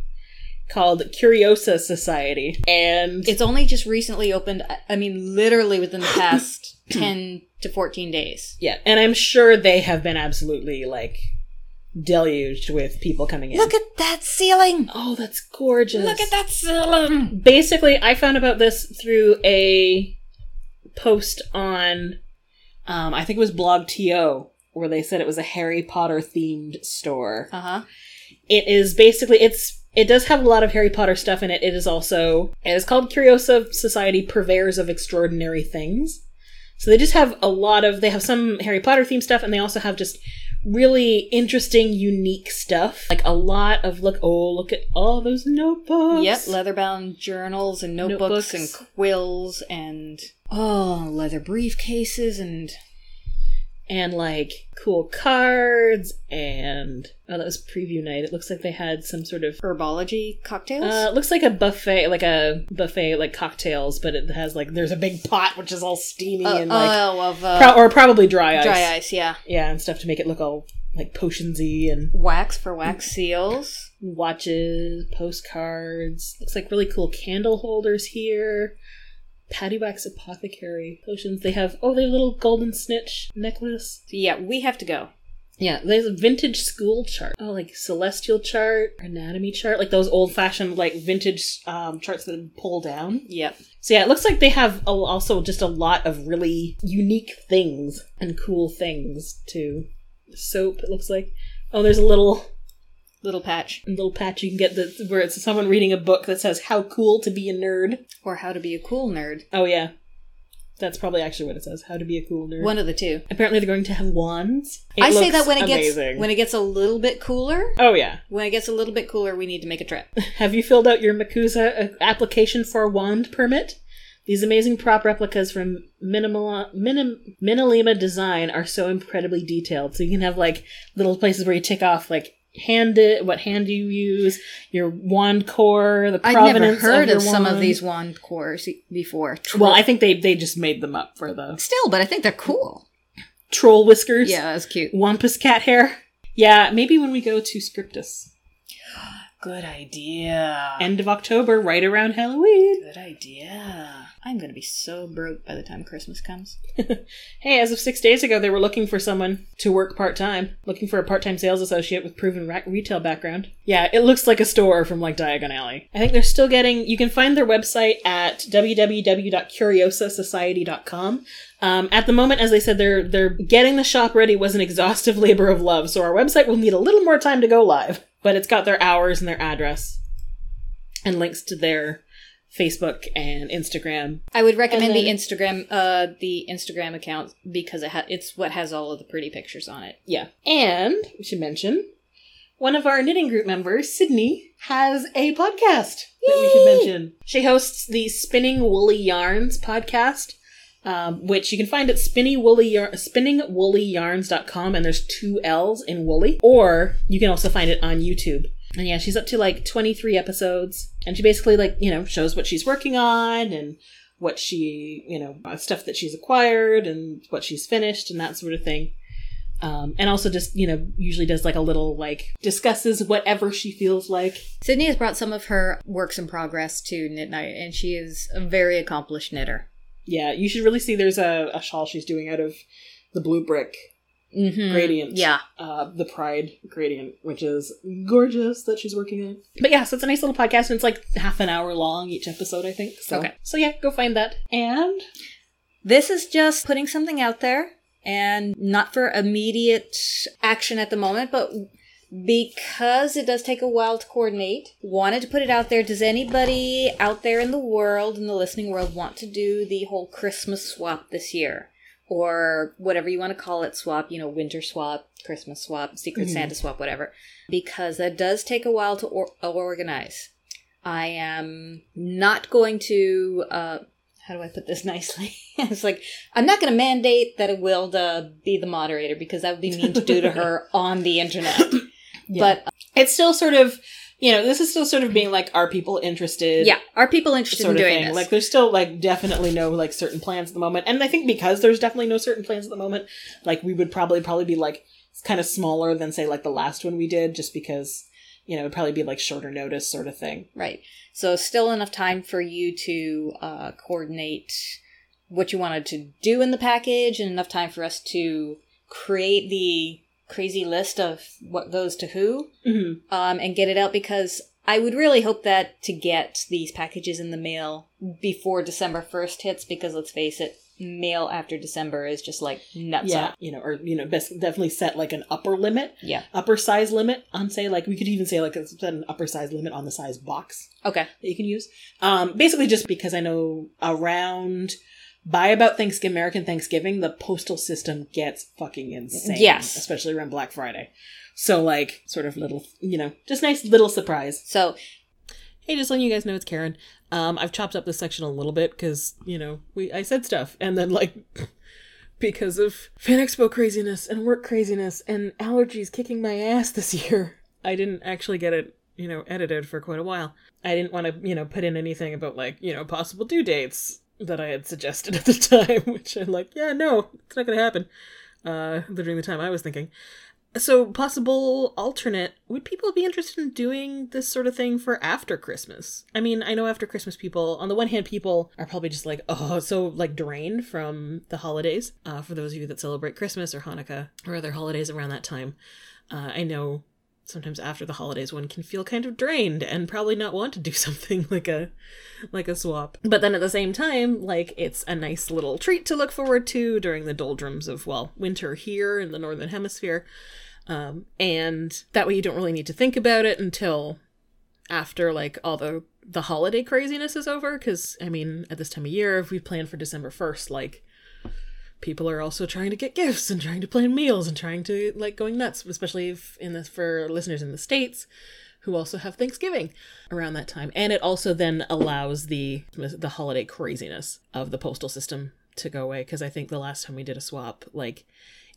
called Curiosa Society. And It's only just recently opened. I- I mean, literally within the past 10 to 14 days. yeah, and I'm sure they have been absolutely like deluged with people coming in. Look at that ceiling! oh, that's gorgeous. Look at that ceiling! basically i found about this through a post on um, i think it was blogTO where they said it was a harry potter themed store Uh huh. it is basically it's it does have a lot of harry potter stuff in it it is also it is called curiosa society purveyors of extraordinary things so they just have a lot of they have some harry potter themed stuff and they also have just really interesting unique stuff like a lot of look oh look at all those notebooks Yep, leather-bound journals and notebooks, Notebooks. and quills and oh, leather briefcases and and like cool cards and oh that was preview night it looks like they had some sort of herbology cocktails. uh it looks like a buffet like a buffet like cocktails but it has like there's a big pot which is all steamy Uh, and like oh, of uh, pro- or probably dry ice dry ice, yeah. yeah and stuff to make it look all like potionsy and Wax for wax seals. watches postcards looks like really cool candle holders here patty wax apothecary potions they have oh they have a little golden snitch necklace yeah, we have to go. Yeah, there's a vintage school chart. Oh, like celestial chart, anatomy chart, like those old fashioned like vintage um, charts that pull down. Yep. So yeah, it looks like they have a, also just a lot of really unique things and cool things too. Soap, it looks like. Oh, there's a little Little patch. little patch you can get the where it's someone reading a book that says "How cool to be a nerd." Or how to be a cool nerd. Oh yeah, that's probably actually what it says. How to be a cool nerd. One of the two. Apparently, they're going to have wands. It I say that when it amazing. gets when it gets a little bit cooler. oh yeah, When it gets a little bit cooler, we need to make a trip. <laughs> Have you filled out your MACUSA uh, application for a wand permit? These amazing prop replicas from Minimal, Minim, MinaLima Design are so incredibly detailed. So you can have like little places where you tick off like hand it, what hand do you use, your wand core, the I've provenance never heard your of, some of these wand cores before. Well, I think they they just made them up for the Still, but I think they're cool. troll whiskers. Yeah, that's cute. Wampus cat hair. Yeah, maybe when we go to Scriptus. Good idea. End of October, right around Halloween. Good idea. I'm gonna be so broke by the time Christmas comes. <laughs> Hey, as of six days ago, they were looking for someone to work part time, looking for a part time sales associate with proven ra- retail background. Yeah, it looks like a store from like Diagon Alley. I think they're still getting. You can find their website at www.curiosasociety.com. Um, at the moment, as I said, they're they're getting the shop ready was an exhaustive <laughs> labor of love, so our website will need a little more time to go live. But it's got their hours and their address, and links to their Facebook and Instagram I would recommend And the Instagram, uh, the Instagram account because it ha- it's what has all of the pretty pictures on it. Yeah. And we should mention one of our knitting group members, Sydney, has a podcast that we should mention. She hosts the Spinning Woolly Yarns podcast, um, which you can find at spinningwoolly Yar- spinningwoollyyarns.com, and there's two L's in woolly. Or you can also find it on YouTube. And yeah, she's up to like 23 episodes, and she basically like, you know, shows what she's working on and what she, you know, uh, stuff that she's acquired and what she's finished and that sort of thing. Um, and also just, you know, usually does like a little like discusses whatever she feels like. Sydney has brought some of her works in progress to Knit Night, and she is a very accomplished knitter. Yeah, you should really see there's a, a shawl she's doing out of the blue brick Mm-hmm. gradient. Yeah. Uh, the Pride gradient, which is gorgeous that she's working on. But yeah, so it's a nice little podcast, and it's like half an hour long each episode, I think. So, Okay. So yeah, go find that. And This is just putting something out there and not for immediate action at the moment, but because it does take a while to coordinate, wanted to put it out there. Does anybody out there in the world, in the listening world, want to do the whole Christmas swap this year? Or whatever you want to call it swap, you know, winter swap, Christmas swap, Secret Santa swap, whatever. Because that does take a while to or- organize. I am not going to uh, how do I put this <laughs> nicely? it's like I'm not going to mandate that Awilda be the moderator because that would be mean to do to her <laughs> on the internet. But it's still sort of, you know, this is still sort of being like, are people interested? yeah, are people interested in doing this? Like, there's still like definitely no like certain plans at the moment, and I think because there's definitely no certain plans at the moment, like we would probably probably be like kind of smaller than say like the last one we did, just because you know, it'd probably be like shorter notice sort of thing. Right. So still enough time for you to uh, coordinate what you wanted to do in the package, and enough time for us to create the crazy list of what goes to who, Mm-hmm. um, and get it out because I would really hope that to get these packages in the mail before December first hits, because let's face it, mail after December is just like nuts. Yeah, you know, or you know, best definitely set like an upper limit, Yeah. upper size limit on say like we could even say like set an upper size limit on the size box Okay. that you can use. Um, basically, just because I know around by about Thanksgiving, American Thanksgiving, the postal system gets fucking insane. Yes. especially around Black Friday. So like, sort of little, you know, just nice little surprise. So Hey, just letting you guys know it's Karen. Um, I've chopped up this section a little bit because you know we I said stuff and then like <laughs> because of Fan Expo craziness and work craziness and allergies kicking my ass this year, <laughs> I didn't actually get it you know edited for quite a while. I didn't want to you know put in anything about like you know possible due dates that I had suggested <laughs> at the time, which I'm like yeah no it's not gonna happen. Uh, during the time I was thinking. So, possible alternate, would people be interested in doing this sort of thing for after Christmas? I mean, I know after Christmas people, on the one hand, people are probably just like, oh, so like drained from the holidays. Uh, for those of you that celebrate Christmas or Hanukkah or other holidays around that time, uh, I know sometimes after the holidays one can feel kind of drained and probably not want to do <laughs> something like a like a swap. But then at the same time like it's a nice little treat to look forward to during the doldrums of well winter here in the northern hemisphere. Um, and that way you don't really need to think about it until after like all the the holiday craziness is over. Because i mean at this time of year if we plan for december 1st like people are also trying to get gifts and trying to plan meals and trying to like going nuts especially if in this for listeners in the states who also have thanksgiving around that time. And it also then allows the the holiday craziness of the postal system to go away because i think the last time we did a swap like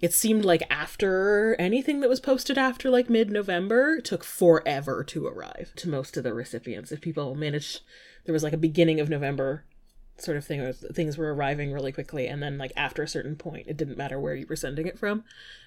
it seemed like after anything that was posted after like mid-november took forever to arrive to most of the recipients. If people managed there was like a beginning of november sort of thing where things were arriving really quickly and then like after a certain point it didn't matter where you were sending it from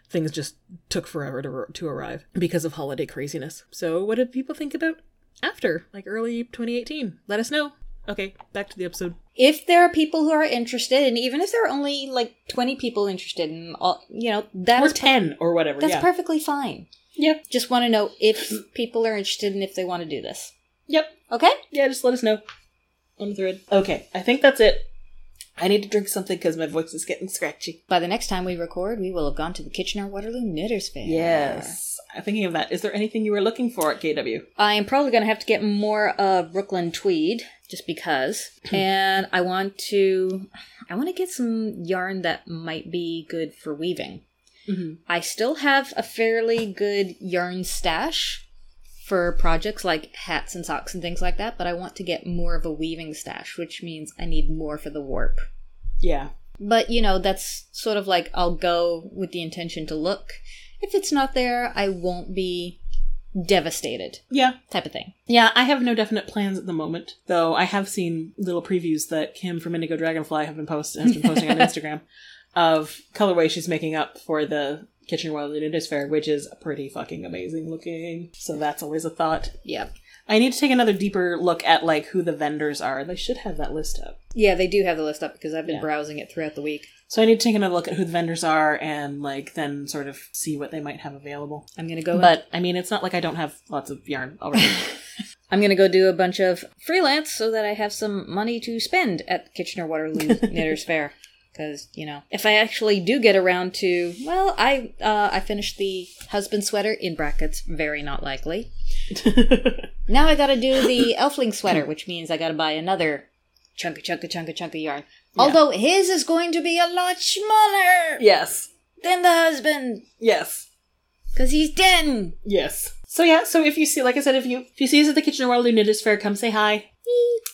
things just took forever to, to arrive because of holiday craziness. So what did people think about after like early 2018 let us know. Okay back to the episode. If there are people who are interested, and even if there are only like twenty people interested, in all, you know, that or is 10 or whatever that's yeah. perfectly fine. yep Just want to know if people are interested and if they want to do this. yep. Okay. yeah just let us know the thread okay i think that's it i need to drink something because my voice is getting scratchy By the next time we record, we will have gone to the Kitchener Waterloo Knitters Fair. yes i'm thinking of that is there anything you were looking for at kw I am probably going to have to get more of Brooklyn tweed just because. <clears throat> and I want to I want to get some yarn that might be good for weaving. mm-hmm. I still have a fairly good yarn stash for projects like hats and socks and things like that, but I want to get more of a weaving stash, which means I need more for the warp. yeah But, you know, that's sort of like I'll go with the intention to look. If it's not there, I won't be devastated, yeah type of thing. Yeah, I have no definite plans at the moment, though I have seen little previews that Kim from Indigo Dragonfly have been post has been posting on <laughs> Instagram of colorway she's making up for the Kitchen Royal Knitters Fair, which is pretty fucking amazing looking. So that's always a thought. Yeah. I need to take another deeper look at like who the vendors are. They should have that list up. Yeah, they do have the list up because I've been Yeah. browsing it throughout the week. So I need to take another look at who the vendors are and like then sort of see what they might have available. I'm gonna go But I mean, it's not like I don't have lots of yarn already. <laughs> I'm gonna go do a bunch of freelance so that I have some money to spend at Kitchener Waterloo <laughs> Knitters Fair. Because you know, if I actually do get around to, well, I uh, I finished the husband sweater in brackets. Very not likely. <laughs> Now I gotta do the elfling sweater, which means I gotta buy another chunka chunka chunka chunka yarn. Although his is going to be a lot smaller yes. than the husband, Yes. because he's ten. Yes. So yeah, so if you see, like I said, if you if you see us at the Kitchener Waterloo Knitters Fair, come say hi.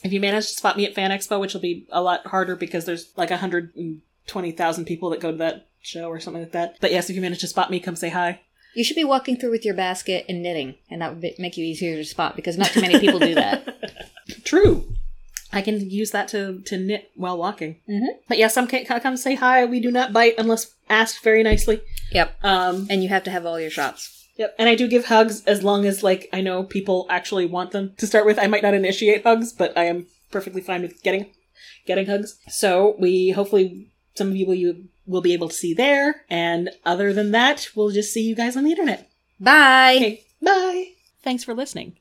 If you manage to spot me at Fan Expo, which will be a lot harder because there's like hundred and twenty thousand people that go to that show or something like that. But yes, if you manage to spot me, come say hi. You should be walking through with your basket and knitting, and that would be- make you easier to spot because not too many people do that. <laughs> True. I can use that to to knit while walking. Mhm. But yes, some can come say hi. We do not bite unless asked very nicely. Yep. Um, And you have to have all your shots. Yep. And I do give hugs as long as like I know people actually want them to start with. I might not initiate hugs, but I am perfectly fine with getting getting hugs. So we hopefully some of you will you will be able to see there. And other than that, we'll just see you guys on the internet. Bye. Okay. Bye. Thanks for listening.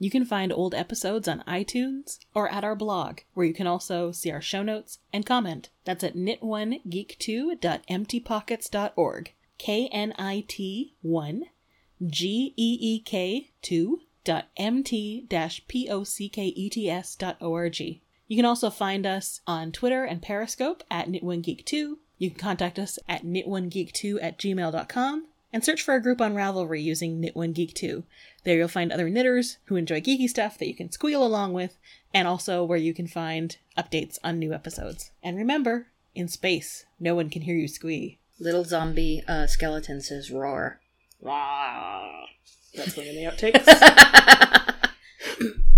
You can find old episodes on iTunes or at our blog, where you can also see our show notes and comment. That's at knit1geek2.emptypockets.org. K N I T 1 G E E K 2 dot mt dash p o c k e t s dot org. You can also find us on Twitter and Periscope at knit1geek2. You can contact us at knit1geek2 at gmail.com and search for a group on Ravelry using knit1geek2. There you'll find other knitters who enjoy geeky stuff that you can squeal along with, and also where you can find updates on new episodes. And remember, in space, no one can hear you squee. Little zombie uh, skeleton says roar. That's one of the <laughs> outtakes.